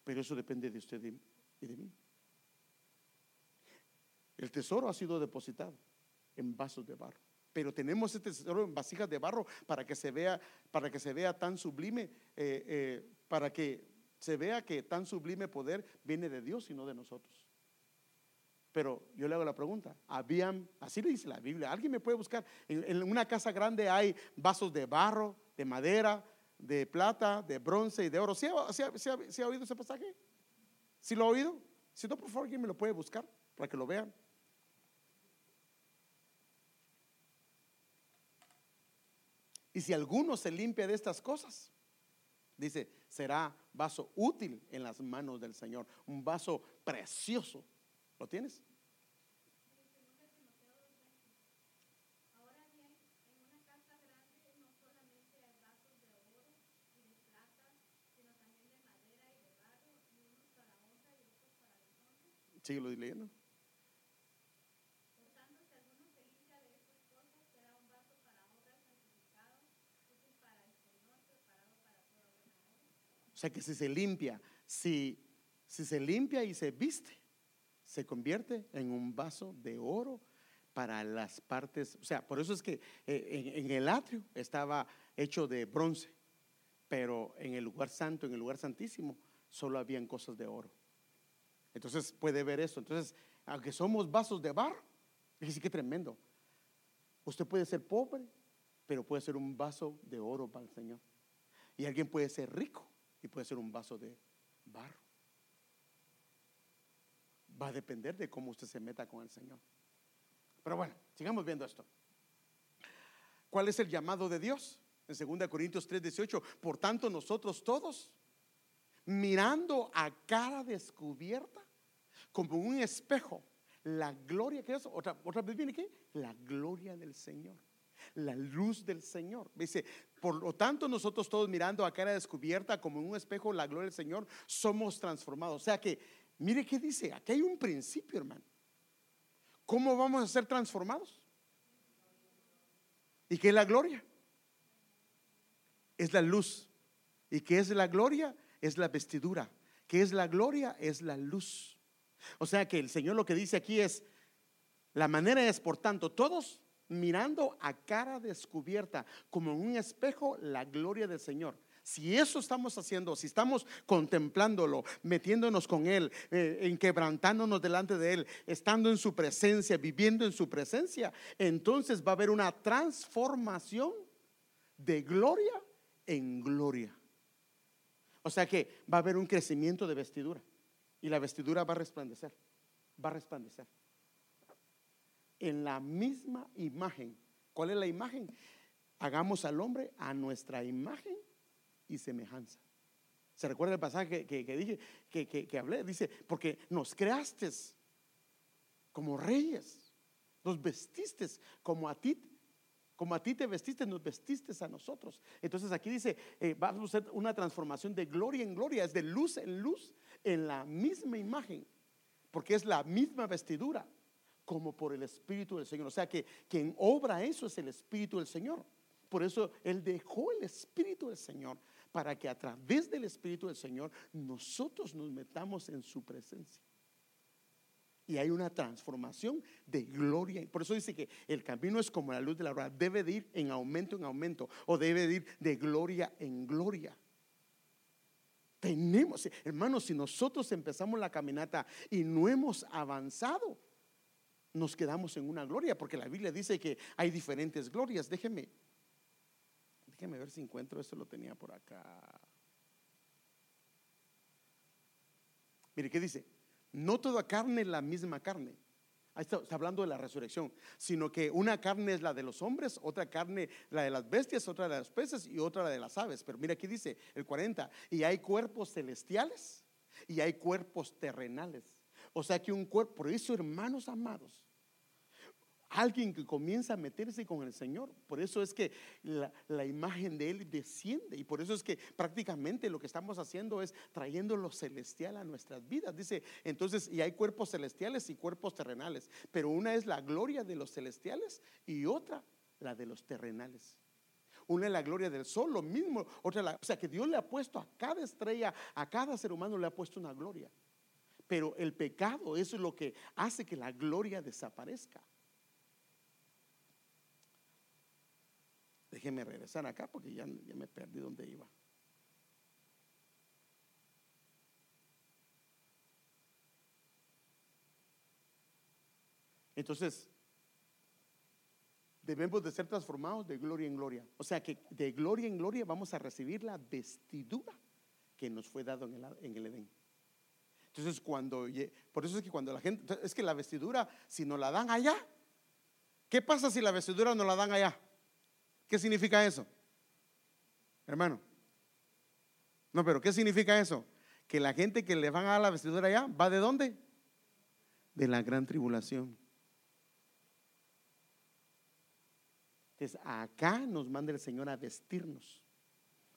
S1: Pero eso depende de usted y de mí. El tesoro ha sido depositado en vasos de barro. Pero tenemos este tesoro en vasijas de barro para que se vea, para que se vea tan sublime, eh, eh, para que se vea que tan sublime poder viene de Dios y no de nosotros. Pero yo le hago la pregunta, habían, así le dice la Biblia, alguien me puede buscar, en, una casa grande hay vasos de barro, de madera, de plata, de bronce y de oro. ¿Sí, ha oído ese pasaje? ¿Sí lo ha oído? Si no, por favor, alguien me lo puede buscar para que lo vean. Y si alguno se limpia de estas cosas, dice, será vaso útil en las manos del Señor, un vaso precioso. ¿Lo tienes? Síguelo leyendo. O sea que si se limpia, si, si se limpia y se viste, se convierte en un vaso de oro para las partes. O sea, por eso es que eh, en, en el atrio estaba hecho de bronce, pero en el lugar santo, en el lugar santísimo, solo habían cosas de oro. Entonces puede ver eso. Entonces, aunque somos vasos de barro, fíjese qué tremendo. Usted puede ser pobre, pero puede ser un vaso de oro para el Señor. Y alguien puede ser rico y puede ser un vaso de barro. Va a depender de cómo usted se meta con el Señor. Pero bueno, sigamos viendo esto. ¿Cuál es el llamado de Dios? En 2 Corintios 3, 18. Por tanto, nosotros todos, mirando a cara descubierta, como un espejo, la gloria que es, otra, otra vez viene que, la gloria del Señor, la luz del Señor. Dice, por lo tanto nosotros todos mirando a cara descubierta como en un espejo la gloria del Señor, somos transformados. O sea que, mire qué dice, aquí hay un principio, hermano. ¿Cómo vamos a ser transformados? ¿Y qué es la gloria? Es la luz. ¿Y qué es la gloria? Es la vestidura. ¿Qué es la gloria? Es la luz. O sea que el Señor lo que dice aquí es, la manera es, por tanto, todos mirando a cara descubierta, como en un espejo, la gloria del Señor. Si eso estamos haciendo, si estamos contemplándolo, metiéndonos con Él, eh, enquebrantándonos delante de Él, estando en su presencia, viviendo en su presencia, entonces va a haber una transformación de gloria en gloria. O sea que va a haber un crecimiento de vestidura y la vestidura va a resplandecer, va a resplandecer. En la misma imagen. ¿Cuál es la imagen? Hagamos al hombre a nuestra imagen y semejanza. ¿Se recuerda el pasaje que, dije, que, hablé? Dice, porque nos creaste como reyes. Nos vestiste como a ti, como a ti te vestiste, nos vestiste a nosotros. Entonces aquí dice, eh, vamos a hacer una transformación de gloria en gloria, es de luz en luz, en la misma imagen, porque es la misma vestidura, como por el Espíritu del Señor. O sea que quien obra eso es el Espíritu del Señor. Por eso Él dejó el Espíritu del Señor para que a través del Espíritu del Señor nosotros nos metamos en su presencia. Y hay una transformación de gloria. Por eso dice que el camino es como la luz de la aurora. Debe de ir en aumento en aumento o debe de ir de gloria en gloria. Hermanos, si nosotros empezamos la caminata y no hemos avanzado, nos quedamos en una gloria, porque la Biblia dice que hay diferentes glorias. Déjeme, déjeme ver si encuentro esto, lo tenía por acá. Mire, ¿qué dice? No toda carne es la misma carne. Ahí está, hablando de la resurrección, sino que una carne es la de los hombres, otra carne la de las bestias, otra de los peces y otra de las aves. Pero mira aquí dice el 40, y hay cuerpos celestiales y hay cuerpos terrenales. O sea que un cuerpo, por eso hermanos amados, alguien que comienza a meterse con el Señor. Por eso es que la, imagen de Él desciende y por eso es que prácticamente lo que estamos haciendo es trayendo lo celestial a nuestras vidas. Dice, entonces, y hay cuerpos celestiales y cuerpos terrenales, pero una es la gloria de los celestiales y otra la de los terrenales. Una es la gloria del sol, lo mismo, otra o sea que Dios le ha puesto a cada estrella, a cada ser humano le ha puesto una gloria. Pero el pecado, es lo que hace que la gloria desaparezca. Déjeme regresar acá porque ya, ya me perdí donde iba. Entonces, debemos de ser transformados de gloria en gloria. O sea que de gloria en gloria vamos a recibir la vestidura que nos fue dado en el, en el Edén. Entonces, cuando, por eso es que cuando la gente, es que la vestidura, si nos la dan allá, ¿qué pasa si la vestidura no la dan allá? ¿Qué significa eso? Hermano. No, pero ¿qué significa eso? Que la gente que le van a dar la vestidura allá, ¿va de dónde? De la gran tribulación. Entonces, acá nos manda el Señor a vestirnos.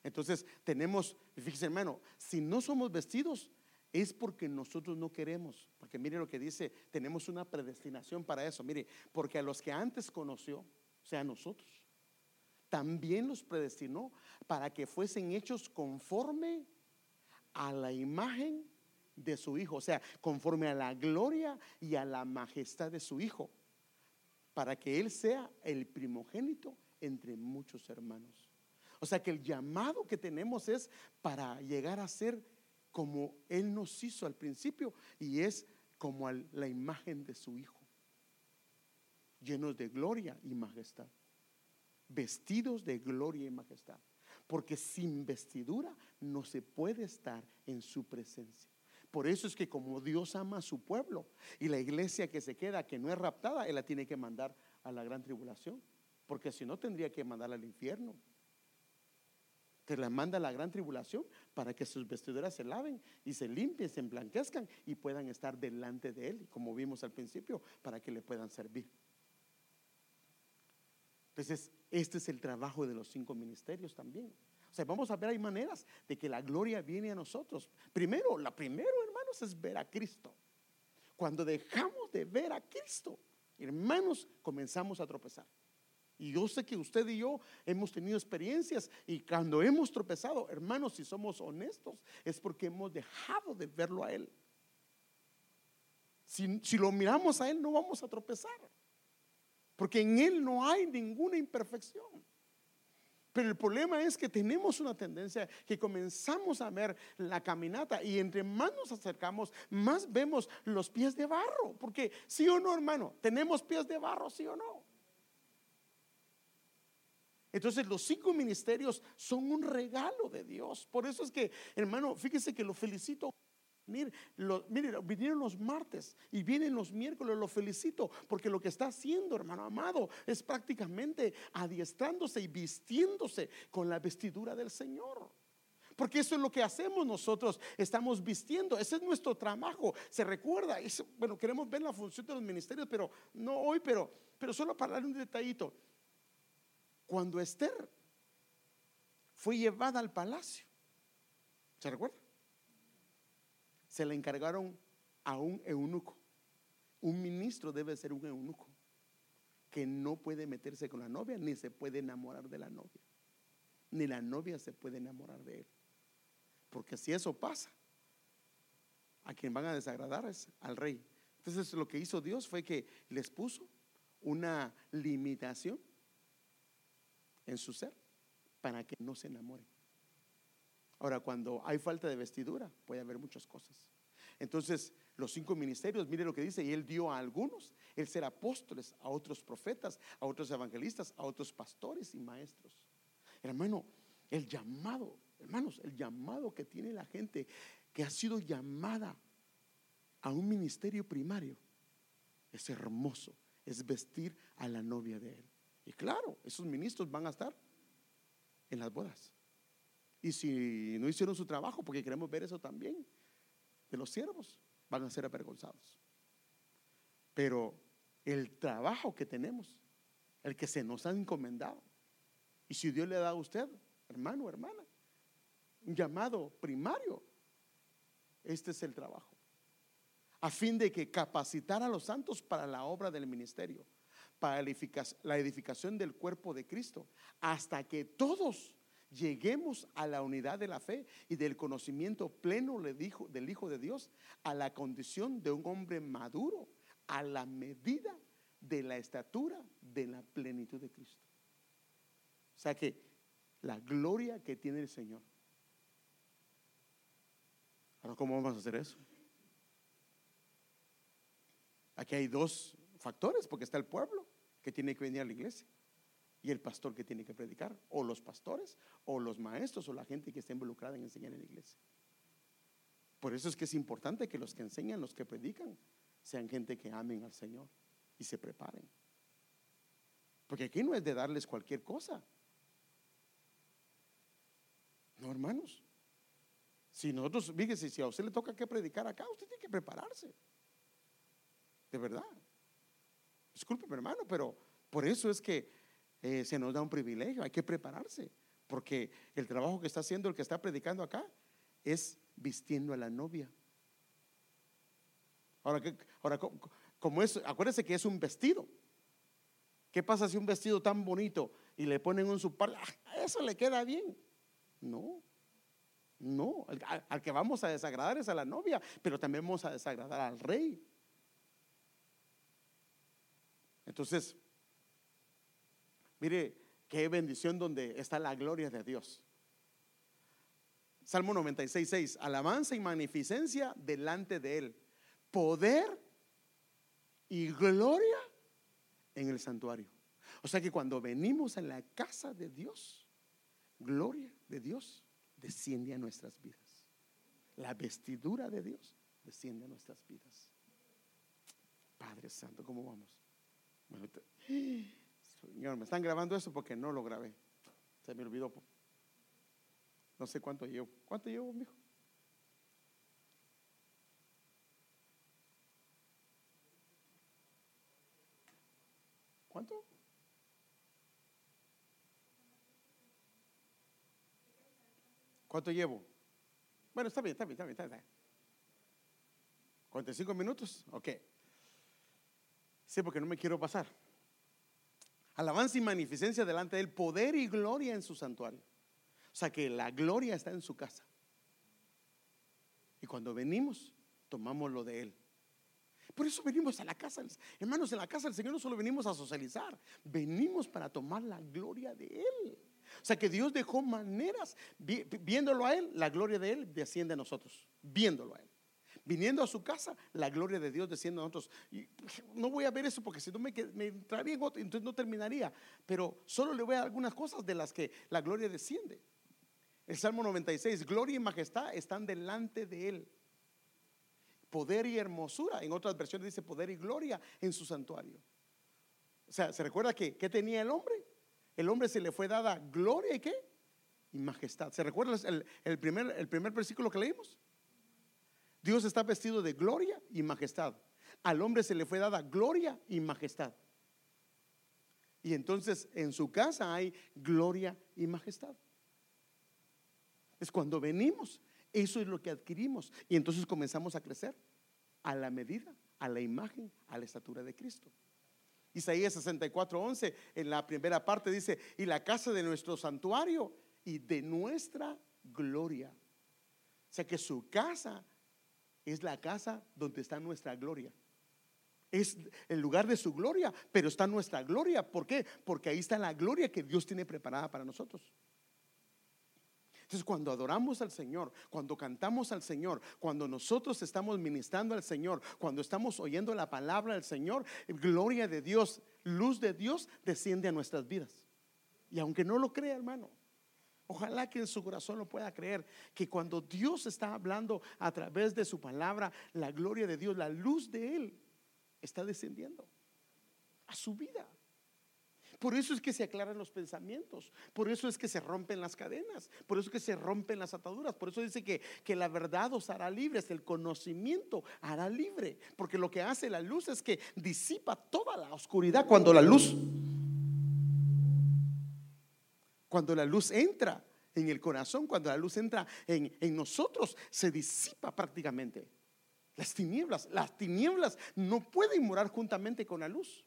S1: Entonces, tenemos, fíjese hermano, si no somos vestidos, es porque nosotros no queremos. Porque mire lo que dice, tenemos una predestinación para eso. Mire, porque a los que antes conoció, o sea, a nosotros, también los predestinó para que fuesen hechos conforme a la imagen de su Hijo, o sea, conforme a la gloria y a la majestad de su Hijo, para que Él sea el primogénito entre muchos hermanos. O sea que el llamado que tenemos es para llegar a ser como Él nos hizo al principio y es como la imagen de su Hijo, llenos de gloria y majestad vestidos de gloria y majestad. Porque sin vestidura no se puede estar en su presencia. Por eso es que como Dios ama a su pueblo y la iglesia que se queda, que no es raptada, Él la tiene que mandar a la gran tribulación. Porque si no tendría que mandarla al infierno. Te la manda a la gran tribulación para que sus vestiduras se laven y se limpien, se emblanquezcan y puedan estar delante de Él, como vimos al principio, para que le puedan servir. Entonces, este es el trabajo de los cinco ministerios también. O sea, vamos a ver, hay maneras de que la gloria viene a nosotros. Primero, la primero, hermanos, es ver a Cristo. Cuando dejamos de ver a Cristo, hermanos, comenzamos a tropezar. Y yo sé que usted y yo hemos tenido experiencias y cuando hemos tropezado, hermanos, si somos honestos, es porque hemos dejado de verlo a Él. Si, si lo miramos a Él, no vamos a tropezar porque en Él no hay ninguna imperfección. Pero el problema es que tenemos una tendencia que comenzamos a ver la caminata y entre más nos acercamos, más vemos los pies de barro. Porque sí o no, hermano, tenemos pies de barro, sí o no. Entonces los cinco ministerios son un regalo de Dios. Por eso es que, hermano, fíjese que lo felicito Mire, vinieron los martes y vienen los miércoles, lo felicito, porque lo que está haciendo, hermano amado, es prácticamente adiestrándose y vistiéndose con la vestidura del Señor. porque eso es lo que hacemos nosotros, estamos vistiendo, ese es nuestro trabajo, se recuerda, bueno, queremos ver la función de los ministerios, pero no hoy, pero, pero solo para dar un detallito. Cuando Esther fue llevada al palacio, ¿se recuerda? Se le encargaron a un eunuco. Un ministro debe ser un eunuco que no puede meterse con la novia ni se puede enamorar de la novia. Ni la novia se puede enamorar de él. Porque si eso pasa, a quien van a desagradar es al rey. Entonces lo que hizo Dios fue que les puso una limitación en su ser para que no se enamoren. Ahora, cuando hay falta de vestidura, puede haber muchas cosas. Entonces, los cinco ministerios, mire lo que dice, y él dio a algunos, el ser apóstoles, a otros profetas, a otros evangelistas, a otros pastores y maestros. Hermano, el llamado, hermanos, el llamado que tiene la gente que ha sido llamada a un ministerio primario es hermoso, es vestir a la novia de él. Y claro, esos ministros van a estar en las bodas. Y si no hicieron su trabajo, porque queremos ver eso también, de los siervos van a ser avergonzados. Pero el trabajo que tenemos, el que se nos ha encomendado, y si Dios le da a usted, hermano, hermana, un llamado primario, este es el trabajo. A fin de que capacitar a los santos para la obra del ministerio, para la edificación del cuerpo de Cristo, hasta que todos lleguemos a la unidad de la fe y del conocimiento pleno del Hijo de Dios, a la condición de un hombre maduro, a la medida de la estatura de la plenitud de Cristo. O sea que la gloria que tiene el Señor. Ahora, ¿cómo vamos a hacer eso? Aquí hay dos factores, porque está el pueblo que tiene que venir a la iglesia y el pastor que tiene que predicar, o los pastores, o los maestros, o la gente que está involucrada en enseñar en la iglesia. Por eso es que es importante que los que enseñan, los que predican, sean gente que amen al Señor y se preparen. Porque aquí no es de darles cualquier cosa. No, hermanos. Si nosotros, fíjese, si a usted le toca que predicar acá, usted tiene que prepararse. De verdad. Discúlpeme, hermano, pero por eso es que eh, se nos da un privilegio, hay que prepararse, porque el trabajo que está haciendo el que está predicando acá es vistiendo a la novia. Ahora, ahora como es, acuérdese que es un vestido. ¿Qué pasa si un vestido tan bonito y le ponen un supar, ah, eso le queda bien? No, no, al, al, que vamos a desagradar es a la novia, pero también vamos a desagradar al rey. Entonces, Mire qué bendición donde está la gloria de Dios. Salmo 96, 6. Alabanza y magnificencia delante de Él. Poder y gloria en el santuario. O sea que cuando venimos a la casa de Dios, gloria de Dios desciende a nuestras vidas. La vestidura de Dios desciende a nuestras vidas. Padre Santo, ¿cómo vamos? Bueno, Señor, me están grabando eso porque no lo grabé. Se me olvidó. No sé cuánto llevo. ¿Cuánto llevo, mijo? ¿Cuánto? ¿Cuánto llevo? Bueno, está bien, está bien, está bien, está bien. 45 minutos, ok. Sí, porque no me quiero pasar. Alabanza y magnificencia delante de él, poder y gloria en su santuario. O sea que la gloria está en su casa. Y cuando venimos, tomamos lo de él. Por eso venimos a la casa. Hermanos, en la casa del Señor no solo venimos a socializar, venimos para tomar la gloria de Él. O sea que Dios dejó maneras, viéndolo a Él, la gloria de Él desciende a nosotros, viéndolo a Él viniendo a su casa, la gloria de Dios desciende a nosotros. No voy a ver eso porque si no me, me entraría en otro, entonces no terminaría. Pero solo le voy a dar algunas cosas de las que la gloria desciende. El Salmo 96, gloria y majestad están delante de Él. Poder y hermosura, en otras versiones dice poder y gloria en su santuario. O sea, ¿se recuerda que qué tenía el hombre? El hombre se le fue dada gloria y qué? y majestad. ¿Se recuerda el, primer, el primer versículo que leímos? Dios está vestido de gloria y majestad. Al hombre se le fue dada gloria y majestad. Y entonces en su casa hay gloria y majestad. Es cuando venimos, eso es lo que adquirimos. Y entonces comenzamos a crecer a la medida, a la imagen, a la estatura de Cristo. Isaías 64:11 en la primera parte dice, y la casa de nuestro santuario y de nuestra gloria. O sea que su casa es la casa donde está nuestra gloria. Es el lugar de su gloria, pero está nuestra gloria. ¿Por qué? Porque ahí está la gloria que Dios tiene preparada para nosotros. Entonces, cuando adoramos al Señor, cuando cantamos al Señor, cuando nosotros estamos ministrando al Señor, cuando estamos oyendo la palabra del Señor, gloria de Dios, luz de Dios desciende a nuestras vidas. Y aunque no lo crea, hermano, Ojalá que en su corazón lo pueda creer, que cuando Dios está hablando a través de su palabra, la gloria de Dios, la luz de Él, está descendiendo a su vida. Por eso es que se aclaran los pensamientos, por eso es que se rompen las cadenas, por eso es que se rompen las ataduras, por eso dice que, que la verdad os hará libres, el conocimiento hará libre, porque lo que hace la luz es que disipa toda la oscuridad cuando la luz cuando la luz entra en el corazón, cuando la luz entra en, nosotros, se disipa prácticamente. Las tinieblas, las tinieblas no pueden morar juntamente con la luz.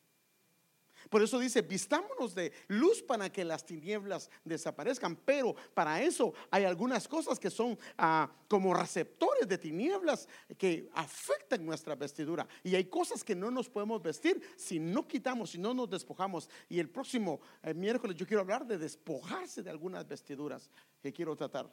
S1: Por eso dice, vistámonos de luz para que las tinieblas desaparezcan. Pero para eso hay algunas cosas que son ah, como receptores de tinieblas que afectan nuestra vestidura. Y hay cosas que no nos podemos vestir si no quitamos, si no nos despojamos. Y el próximo eh, miércoles yo quiero hablar de despojarse de algunas vestiduras que quiero tratar.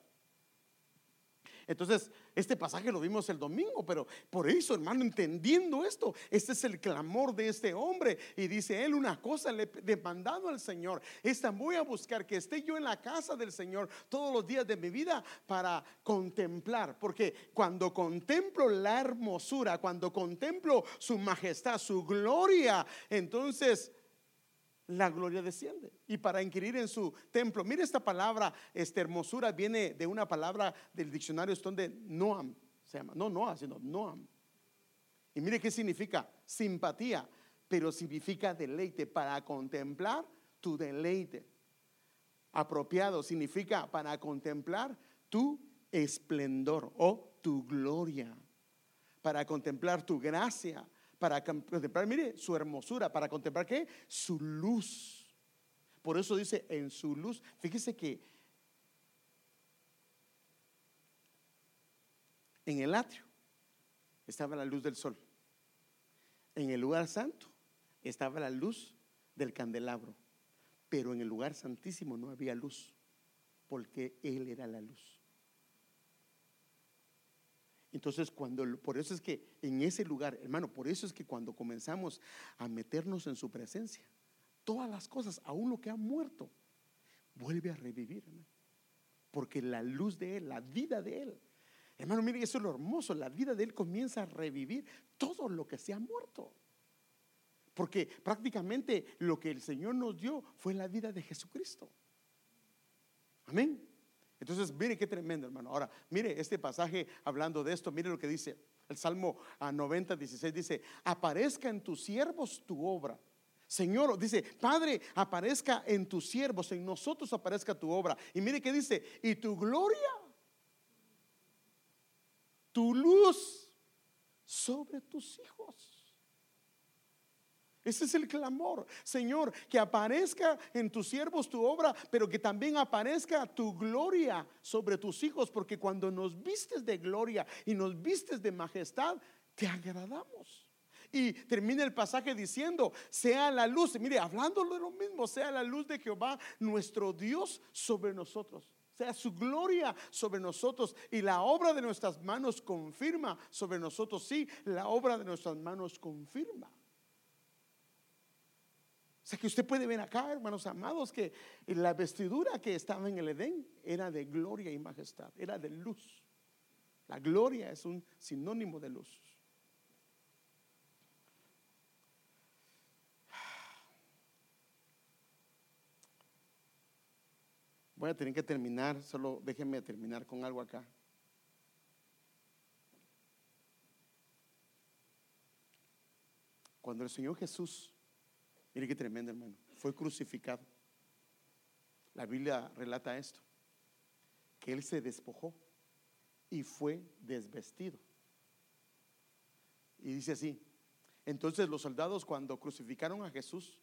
S1: Entonces, este pasaje lo vimos el domingo, pero por eso, hermano, entendiendo esto, este es el clamor de este hombre. Y dice él una cosa, le he demandado al Señor, esta voy a buscar que esté yo en la casa del Señor todos los días de mi vida para contemplar, porque cuando contemplo la hermosura, cuando contemplo su majestad, su gloria, entonces la gloria desciende. Y para inquirir en su templo, mire esta palabra, esta hermosura viene de una palabra del diccionario Stone de Noam, se llama, no Noam, sino Noam. Y mire qué significa simpatía, pero significa deleite, para contemplar tu deleite. Apropiado significa para contemplar tu esplendor o tu gloria, para contemplar tu gracia para contemplar, mire, su hermosura, para contemplar qué? Su luz. Por eso dice en su luz. Fíjese que en el atrio estaba la luz del sol. En el lugar santo estaba la luz del candelabro. Pero en el lugar santísimo no había luz, porque Él era la luz. Entonces, cuando, por eso es que en ese lugar, hermano, por eso es que cuando comenzamos a meternos en su presencia, todas las cosas, aún lo que ha muerto, vuelve a revivir, Porque la luz de Él, la vida de Él, hermano, mire, eso es lo hermoso, la vida de Él comienza a revivir todo lo que se ha muerto. Porque prácticamente lo que el Señor nos dio fue la vida de Jesucristo. Amén. Entonces, mire qué tremendo, hermano. Ahora, mire este pasaje hablando de esto, mire lo que dice el Salmo 90, 16, dice, aparezca en tus siervos tu obra. Señor, dice, Padre, aparezca en tus siervos, en nosotros aparezca tu obra. Y mire qué dice, y tu gloria, tu luz sobre tus hijos. Ese es el clamor. Señor, que aparezca en tus siervos tu obra, pero que también aparezca tu gloria sobre tus hijos, porque cuando nos vistes de gloria y nos vistes de majestad, te agradamos. Y termina el pasaje diciendo, sea la luz, mire, hablándolo de lo mismo, sea la luz de Jehová, nuestro Dios, sobre nosotros. Sea su gloria sobre nosotros y la obra de nuestras manos confirma sobre nosotros. Sí, la obra de nuestras manos confirma sea que usted puede ver acá, hermanos amados, que la vestidura que estaba en el Edén era de gloria y majestad, era de luz. La gloria es un sinónimo de luz. Voy a tener que terminar, solo déjenme terminar con algo acá. Cuando el Señor Jesús, mire qué tremendo hermano, fue crucificado. La Biblia relata esto, que Él se despojó y fue desvestido. Y dice así, entonces los soldados cuando crucificaron a Jesús,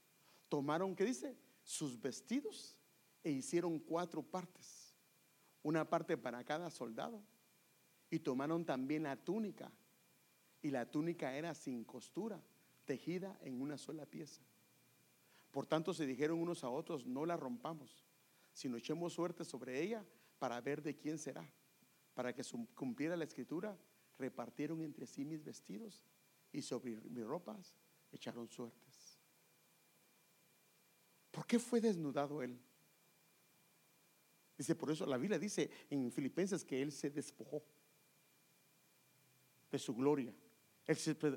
S1: tomaron, ¿qué dice? Sus vestidos e hicieron cuatro partes, una parte para cada soldado. Y tomaron también la túnica, y la túnica era sin costura, tejida en una sola pieza. Por tanto se dijeron unos a otros, no la rompamos, sino echemos suerte sobre ella para ver de quién será. Para que cumpliera la escritura, repartieron entre sí mis vestidos y sobre mis ropas echaron suertes. ¿Por qué fue desnudado él? Dice, por eso la Biblia dice en Filipenses que él se despojó de su gloria.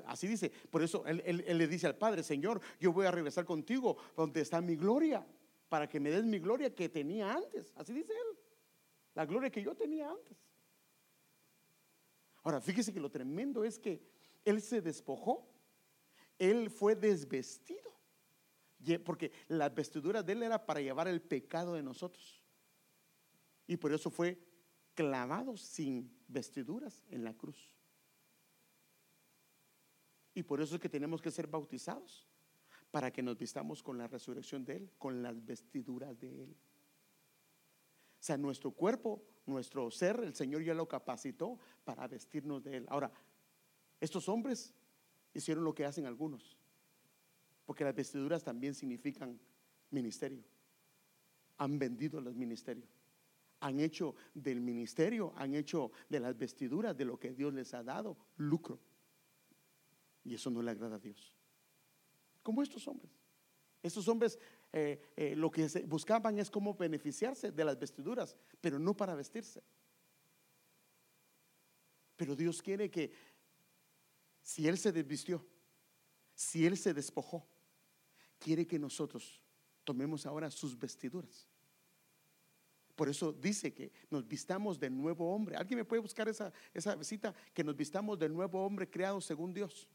S1: Así dice, por eso él, le dice al Padre, Señor, yo voy a regresar contigo donde está mi gloria, para que me des mi gloria que tenía antes. Así dice él, la gloria que yo tenía antes. Ahora, fíjese que lo tremendo es que él se despojó, él fue desvestido, porque las vestiduras de él era para llevar el pecado de nosotros. Y por eso fue clavado sin vestiduras en la cruz. Y por eso es que tenemos que ser bautizados, para que nos vistamos con la resurrección de Él, con las vestiduras de Él. O sea, nuestro cuerpo, nuestro ser, el Señor ya lo capacitó para vestirnos de Él. Ahora, estos hombres hicieron lo que hacen algunos, porque las vestiduras también significan ministerio. Han vendido los ministerios han hecho del ministerio, han hecho de las vestiduras, de lo que Dios les ha dado, lucro. Y eso no le agrada a Dios. Como estos hombres. Estos hombres eh, eh, lo que buscaban es cómo beneficiarse de las vestiduras, pero no para vestirse. Pero Dios quiere que si Él se desvistió, si Él se despojó, quiere que nosotros tomemos ahora sus vestiduras por eso dice que nos vistamos del nuevo hombre. ¿Alguien me puede buscar esa, esa visita? Que nos vistamos del nuevo hombre creado según Dios.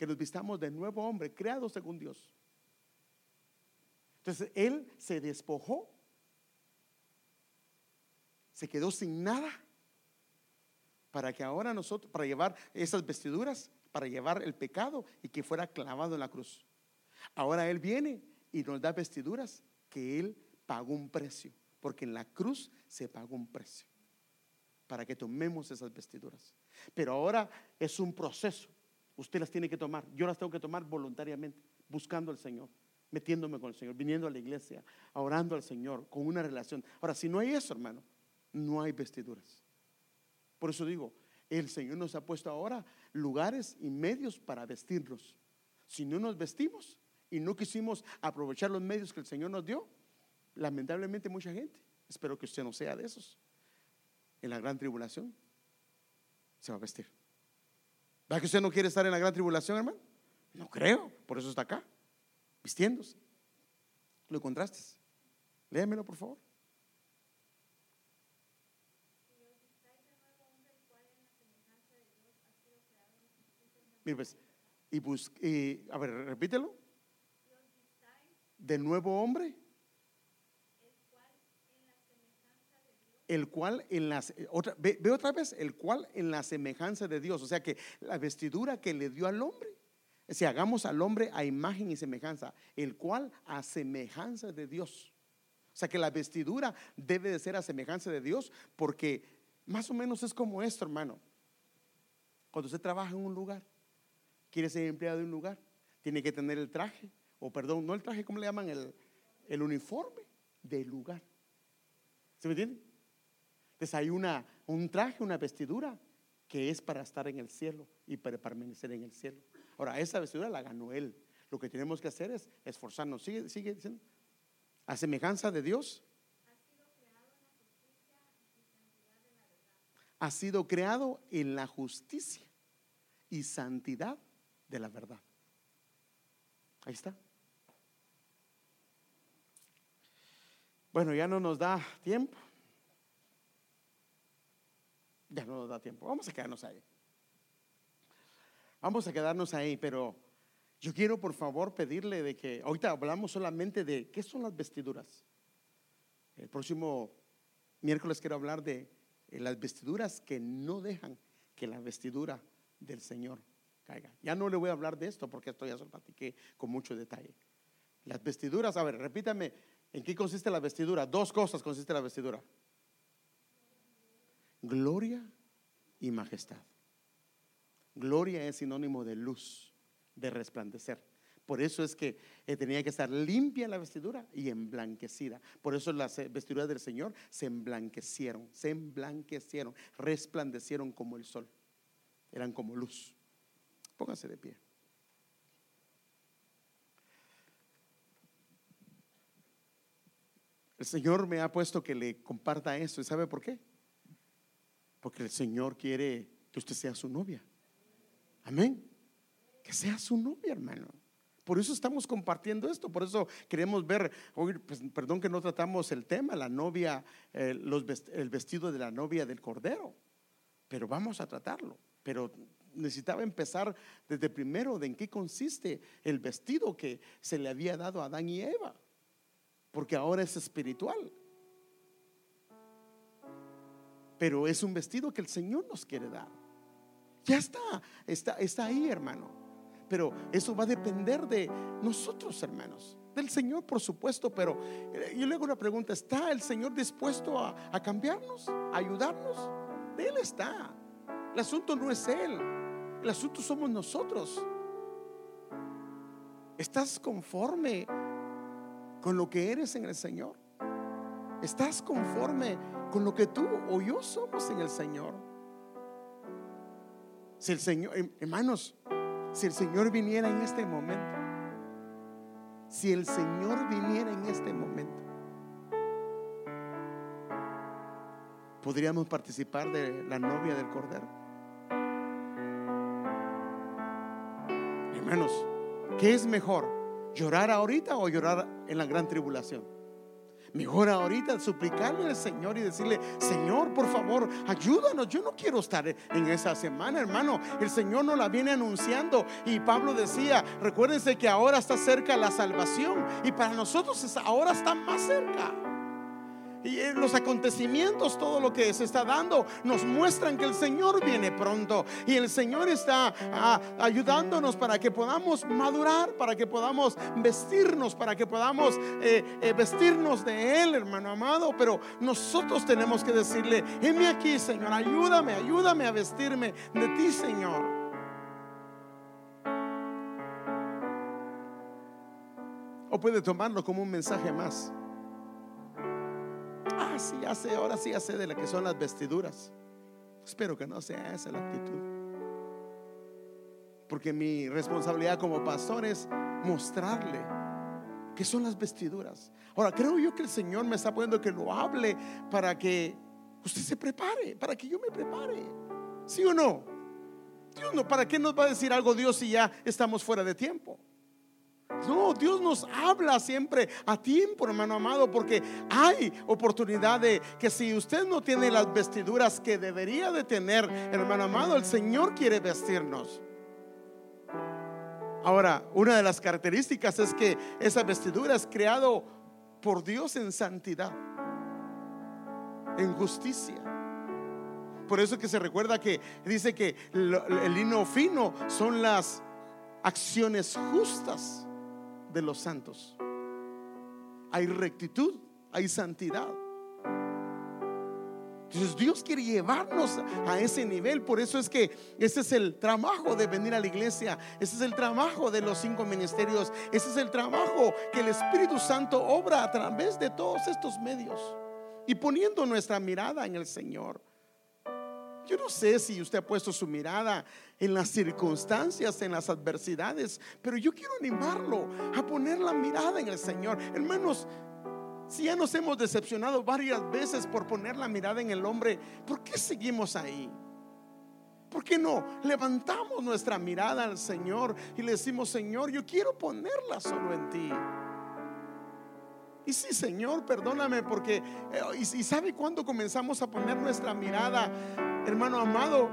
S1: Que nos vistamos del nuevo hombre creado según Dios. Entonces Él se despojó. Se quedó sin nada. Para que ahora nosotros, para llevar esas vestiduras, para llevar el pecado y que fuera clavado en la cruz. Ahora Él viene y nos da vestiduras que Él pagó un precio, porque en la cruz se pagó un precio para que tomemos esas vestiduras. Pero ahora es un proceso. Usted las tiene que tomar. Yo las tengo que tomar voluntariamente, buscando al Señor, metiéndome con el Señor, viniendo a la iglesia, orando al Señor, con una relación. Ahora, si no hay eso, hermano, no hay vestiduras. Por eso digo, el Señor nos ha puesto ahora lugares y medios para vestirnos. Si no nos vestimos y no quisimos aprovechar los medios que el Señor nos dio, lamentablemente mucha gente, espero que usted no sea de esos, en la gran tribulación se va a vestir. ¿Va que usted no quiere estar en la gran tribulación, hermano? No creo, por eso está acá, vistiéndose. Lo contrastes. Léamelo, por favor. Mira, pues, y, a ver, repítelo. De nuevo hombre el cual en las otra ve, otra vez el cual en la semejanza de Dios, o sea que la vestidura que le dio al hombre, si hagamos al hombre a imagen y semejanza, el cual a semejanza de Dios. O sea que la vestidura debe de ser a semejanza de Dios porque más o menos es como esto, hermano. Cuando usted trabaja en un lugar, quiere ser empleado de un lugar, tiene que tener el traje, o perdón, no el traje, ¿cómo le llaman? El, el uniforme del lugar. ¿Se me entiende? Entonces hay una, un traje, una vestidura que es para estar en el cielo y para permanecer en el cielo. Ahora, esa vestidura la ganó Él. Lo que tenemos que hacer es esforzarnos. Sigue, sigue diciendo. A semejanza de Dios. Ha sido creado en la justicia y santidad de la verdad. Ahí está. Bueno, ya no nos da tiempo. Ya no nos da tiempo. Vamos a quedarnos ahí. Vamos a quedarnos ahí, pero yo quiero por favor pedirle de que ahorita hablamos solamente de qué son las vestiduras. El próximo miércoles quiero hablar de eh, las vestiduras que no dejan que la vestidura del Señor caiga. Ya no le voy a hablar de esto porque esto ya se lo platiqué con mucho detalle. Las vestiduras, a ver, repítame, ¿en qué consiste la vestidura? Dos cosas consiste la vestidura. Gloria y majestad. Gloria es sinónimo de luz, de resplandecer. Por eso es que eh, tenía que estar limpia la vestidura y emblanquecida. Por eso las eh, vestiduras del Señor se emblanquecieron, se emblanquecieron, resplandecieron como el sol. Eran como luz. Póngase de pie. El Señor me ha puesto que le comparta esto. ¿Y sabe por qué? Porque el Señor quiere que usted sea su novia. Amén. Que sea su novia, hermano. Por eso estamos compartiendo esto, por eso queremos ver, hoy, pues, perdón que no tratamos el tema, la novia, eh, el vestido de la novia del Cordero, pero vamos a tratarlo. Pero necesitaba empezar desde primero de en qué consiste el vestido que se le había dado a Adán y Eva, porque ahora es espiritual. Pero es un vestido que el Señor nos quiere dar. Ya está, está, está ahí, hermano. Pero eso va a depender de nosotros, hermanos. Del Señor, por supuesto, pero eh, yo le hago una pregunta, ¿está el Señor dispuesto a, a cambiarnos, a ayudarnos? Él está. El asunto no es Él, el asunto somos nosotros. ¿Estás conforme con lo que eres en el Señor? ¿Estás conforme con lo que tú o yo somos en el Señor? Si el Señor, hermanos, si el Señor viniera en este momento, si el Señor viniera en este momento, podríamos participar de la novia del Cordero. Hermanos, ¿qué es mejor? ¿Llorar ahorita o llorar en la gran tribulación? Mejor ahorita suplicarle al Señor y decirle, Señor, por favor, ayúdanos. Yo no quiero estar en esa semana, hermano. El Señor nos la viene anunciando. Y Pablo decía, recuérdense que ahora está cerca la salvación. Y para nosotros ahora está más cerca. Y eh, los acontecimientos, todo lo que se está dando, nos muestran que el Señor viene pronto. Y el Señor está ah, ayudándonos para que podamos madurar, para que podamos vestirnos, para que podamos eh, eh, vestirnos de Él, hermano amado. Pero nosotros tenemos que decirle, heme aquí, Señor, ayúdame, ayúdame a vestirme de ti, Señor. O puede tomarlo como un mensaje más sí, ya sé, ahora sí ya sé de la que son las vestiduras. Espero que no sea esa la actitud. Porque mi responsabilidad como pastor es mostrarle que son las vestiduras. Ahora, creo yo que el Señor me está poniendo que lo hable para que usted se prepare, para que yo me prepare. ¿Sí o no? Dios no, ¿para qué nos va a decir algo Dios si ya estamos fuera de tiempo? No, Dios nos habla siempre a tiempo, hermano amado, porque hay oportunidad de que si usted no tiene las vestiduras que debería de tener, hermano amado, el Señor quiere vestirnos. Ahora, una de las características es que esa vestidura es creado por Dios en santidad, en justicia. Por eso que se recuerda que dice que el lino fino son las acciones justas de los santos. Hay rectitud, hay santidad. Entonces Dios quiere llevarnos a ese nivel. Por eso es que ese es el trabajo de venir a la iglesia. Ese es el trabajo de los cinco ministerios. Ese es el trabajo que el Espíritu Santo obra a través de todos estos medios. Y poniendo nuestra mirada en el Señor. Yo no sé si usted ha puesto su mirada en las circunstancias, en las adversidades, pero yo quiero animarlo a poner la mirada en el Señor. Hermanos, si ya nos hemos decepcionado varias veces por poner la mirada en el hombre, ¿por qué seguimos ahí? ¿Por qué no levantamos nuestra mirada al Señor y le decimos, Señor, yo quiero ponerla solo en ti? Y sí, Señor, perdóname porque, eh, y, sabe cuándo comenzamos a poner nuestra mirada, hermano amado,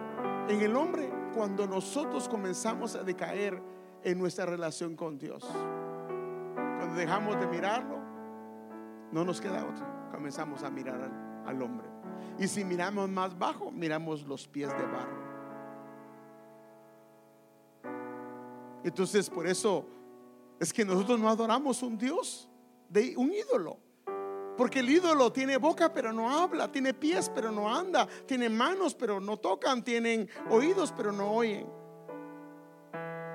S1: en el hombre, cuando nosotros comenzamos a decaer en nuestra relación con Dios. Cuando dejamos de mirarlo, no nos queda otra. Comenzamos a mirar al, al hombre. Y si miramos más bajo, miramos los pies de barro. Entonces, por eso es que nosotros no adoramos un Dios de un ídolo. Porque el ídolo tiene boca pero no habla, tiene pies pero no anda, tiene manos pero no tocan, tienen oídos pero no oyen.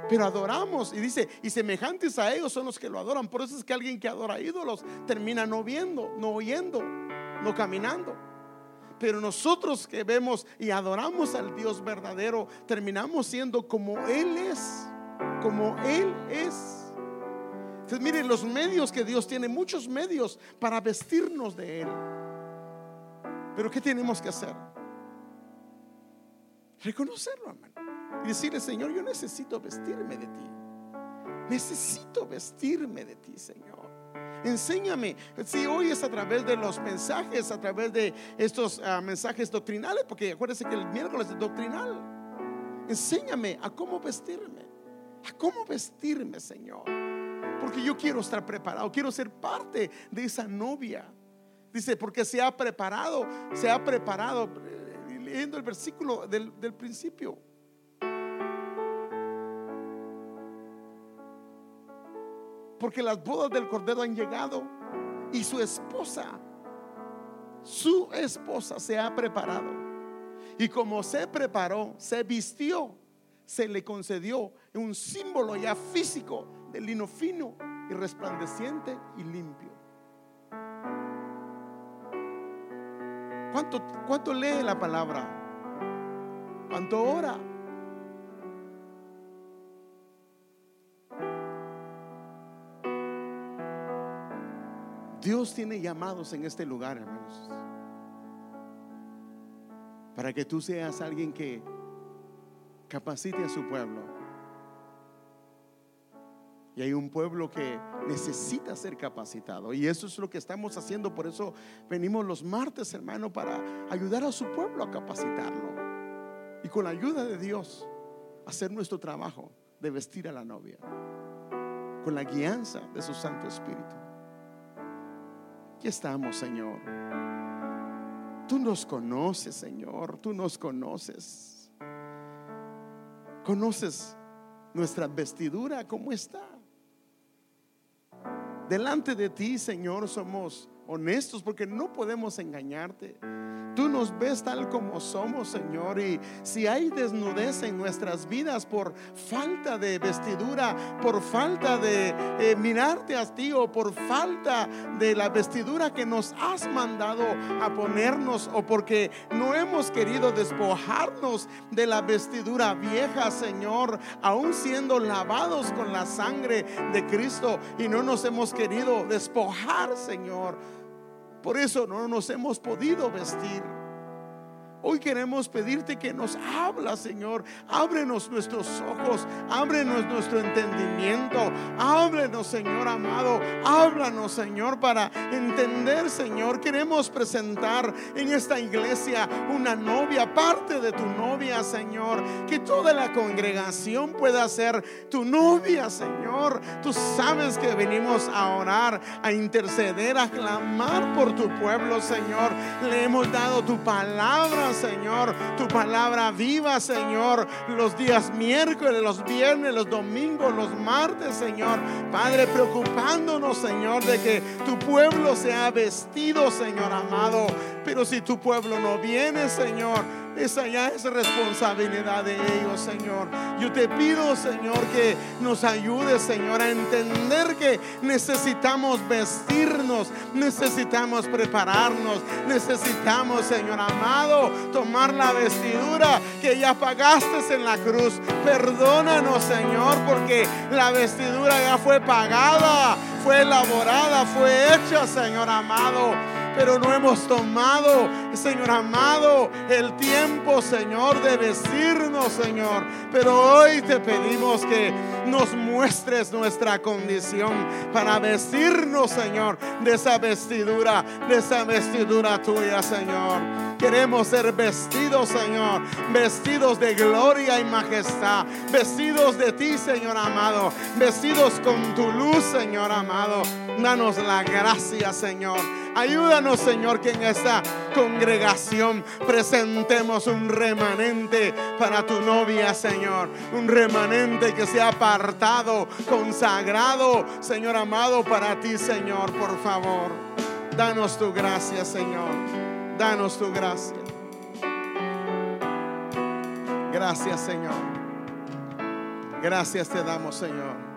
S1: Pero adoramos y dice, y semejantes a ellos son los que lo adoran. Por eso es que alguien que adora ídolos termina no viendo, no oyendo, no caminando. Pero nosotros que vemos y adoramos al Dios verdadero, terminamos siendo como Él es, como Él es. Miren los medios que Dios tiene, muchos medios para vestirnos de Él. Pero ¿qué tenemos que hacer? Reconocerlo, hermano. Y decirle, Señor, yo necesito vestirme de ti. Necesito vestirme de ti, Señor. Enséñame. Si hoy es a través de los mensajes, a través de estos ah, mensajes doctrinales, porque acuérdense que el miércoles es doctrinal. Enséñame a cómo vestirme. A cómo vestirme, Señor. Porque yo quiero estar preparado, quiero ser parte de esa novia. Dice, porque se ha preparado, se ha preparado, leyendo el versículo del, del principio. Porque las bodas del Cordero han llegado y su esposa, su esposa se ha preparado. Y como se preparó, se vistió, se le concedió un símbolo ya físico de lino fino y resplandeciente y limpio. ¿Cuánto, cuánto lee la palabra? ¿Cuánto ora? Dios tiene llamados en este lugar, hermanos. Para que tú seas alguien que capacite a su pueblo. Y hay un pueblo que necesita ser capacitado. Y eso es lo que estamos haciendo. Por eso venimos los martes, hermano, para ayudar a su pueblo a capacitarlo. Y con la ayuda de Dios, hacer nuestro trabajo de vestir a la novia. Con la guianza de su Santo Espíritu. Aquí estamos, Señor. Tú nos conoces, Señor. Tú nos conoces. Conoces nuestra vestidura, cómo está. Delante de ti, Señor, somos honestos porque no podemos engañarte. Tú nos ves tal como somos, Señor. Y si hay desnudez en nuestras vidas por falta de vestidura, por falta de eh, mirarte a ti o por falta de la vestidura que nos has mandado a ponernos o porque no hemos querido despojarnos de la vestidura vieja, Señor, aún siendo lavados con la sangre de Cristo y no nos hemos querido despojar, Señor por eso no nos hemos podido vestir. Hoy queremos pedirte que nos habla, Señor. Ábrenos nuestros ojos, ábrenos nuestro entendimiento. Ábrenos, Señor amado. Háblanos, Señor, para entender, Señor. Queremos presentar en esta iglesia una novia, parte de tu novia, Señor. Que toda la congregación pueda ser tu novia, Señor. Tú sabes que venimos a orar, a interceder, a clamar por tu pueblo, Señor. Le hemos dado tu palabra Señor, tu palabra viva, Señor, los días miércoles, los viernes, los domingos, los martes, Señor. Padre, preocupándonos, Señor, de que tu pueblo sea vestido, Señor amado. Pero si tu pueblo no viene, Señor, esa ya es responsabilidad de ellos, Señor. Yo te pido, Señor, que nos ayudes, Señor, a entender que necesitamos vestirnos, necesitamos prepararnos, necesitamos, Señor amado, tomar la vestidura que ya pagaste en la cruz. Perdónanos, Señor, porque la vestidura ya fue pagada, fue elaborada, fue hecha, Señor amado pero no hemos tomado, Señor amado, el tiempo, Señor, de vestirnos, Señor. Pero hoy te pedimos que nos muestres nuestra condición para vestirnos, Señor, de esa vestidura, de esa vestidura tuya, Señor. Queremos ser vestidos, Señor, vestidos de gloria y majestad, vestidos de ti, Señor amado, vestidos con tu luz, Señor amado. Danos la gracia, Señor. Ayúdanos, Señor, que en esta congregación presentemos un remanente para tu novia, Señor. Un remanente que sea apartado, consagrado, Señor amado, para ti, Señor, por favor. Danos tu gracia, Señor. Danos tu gracia. Gracias, Señor. Gracias te damos, Señor.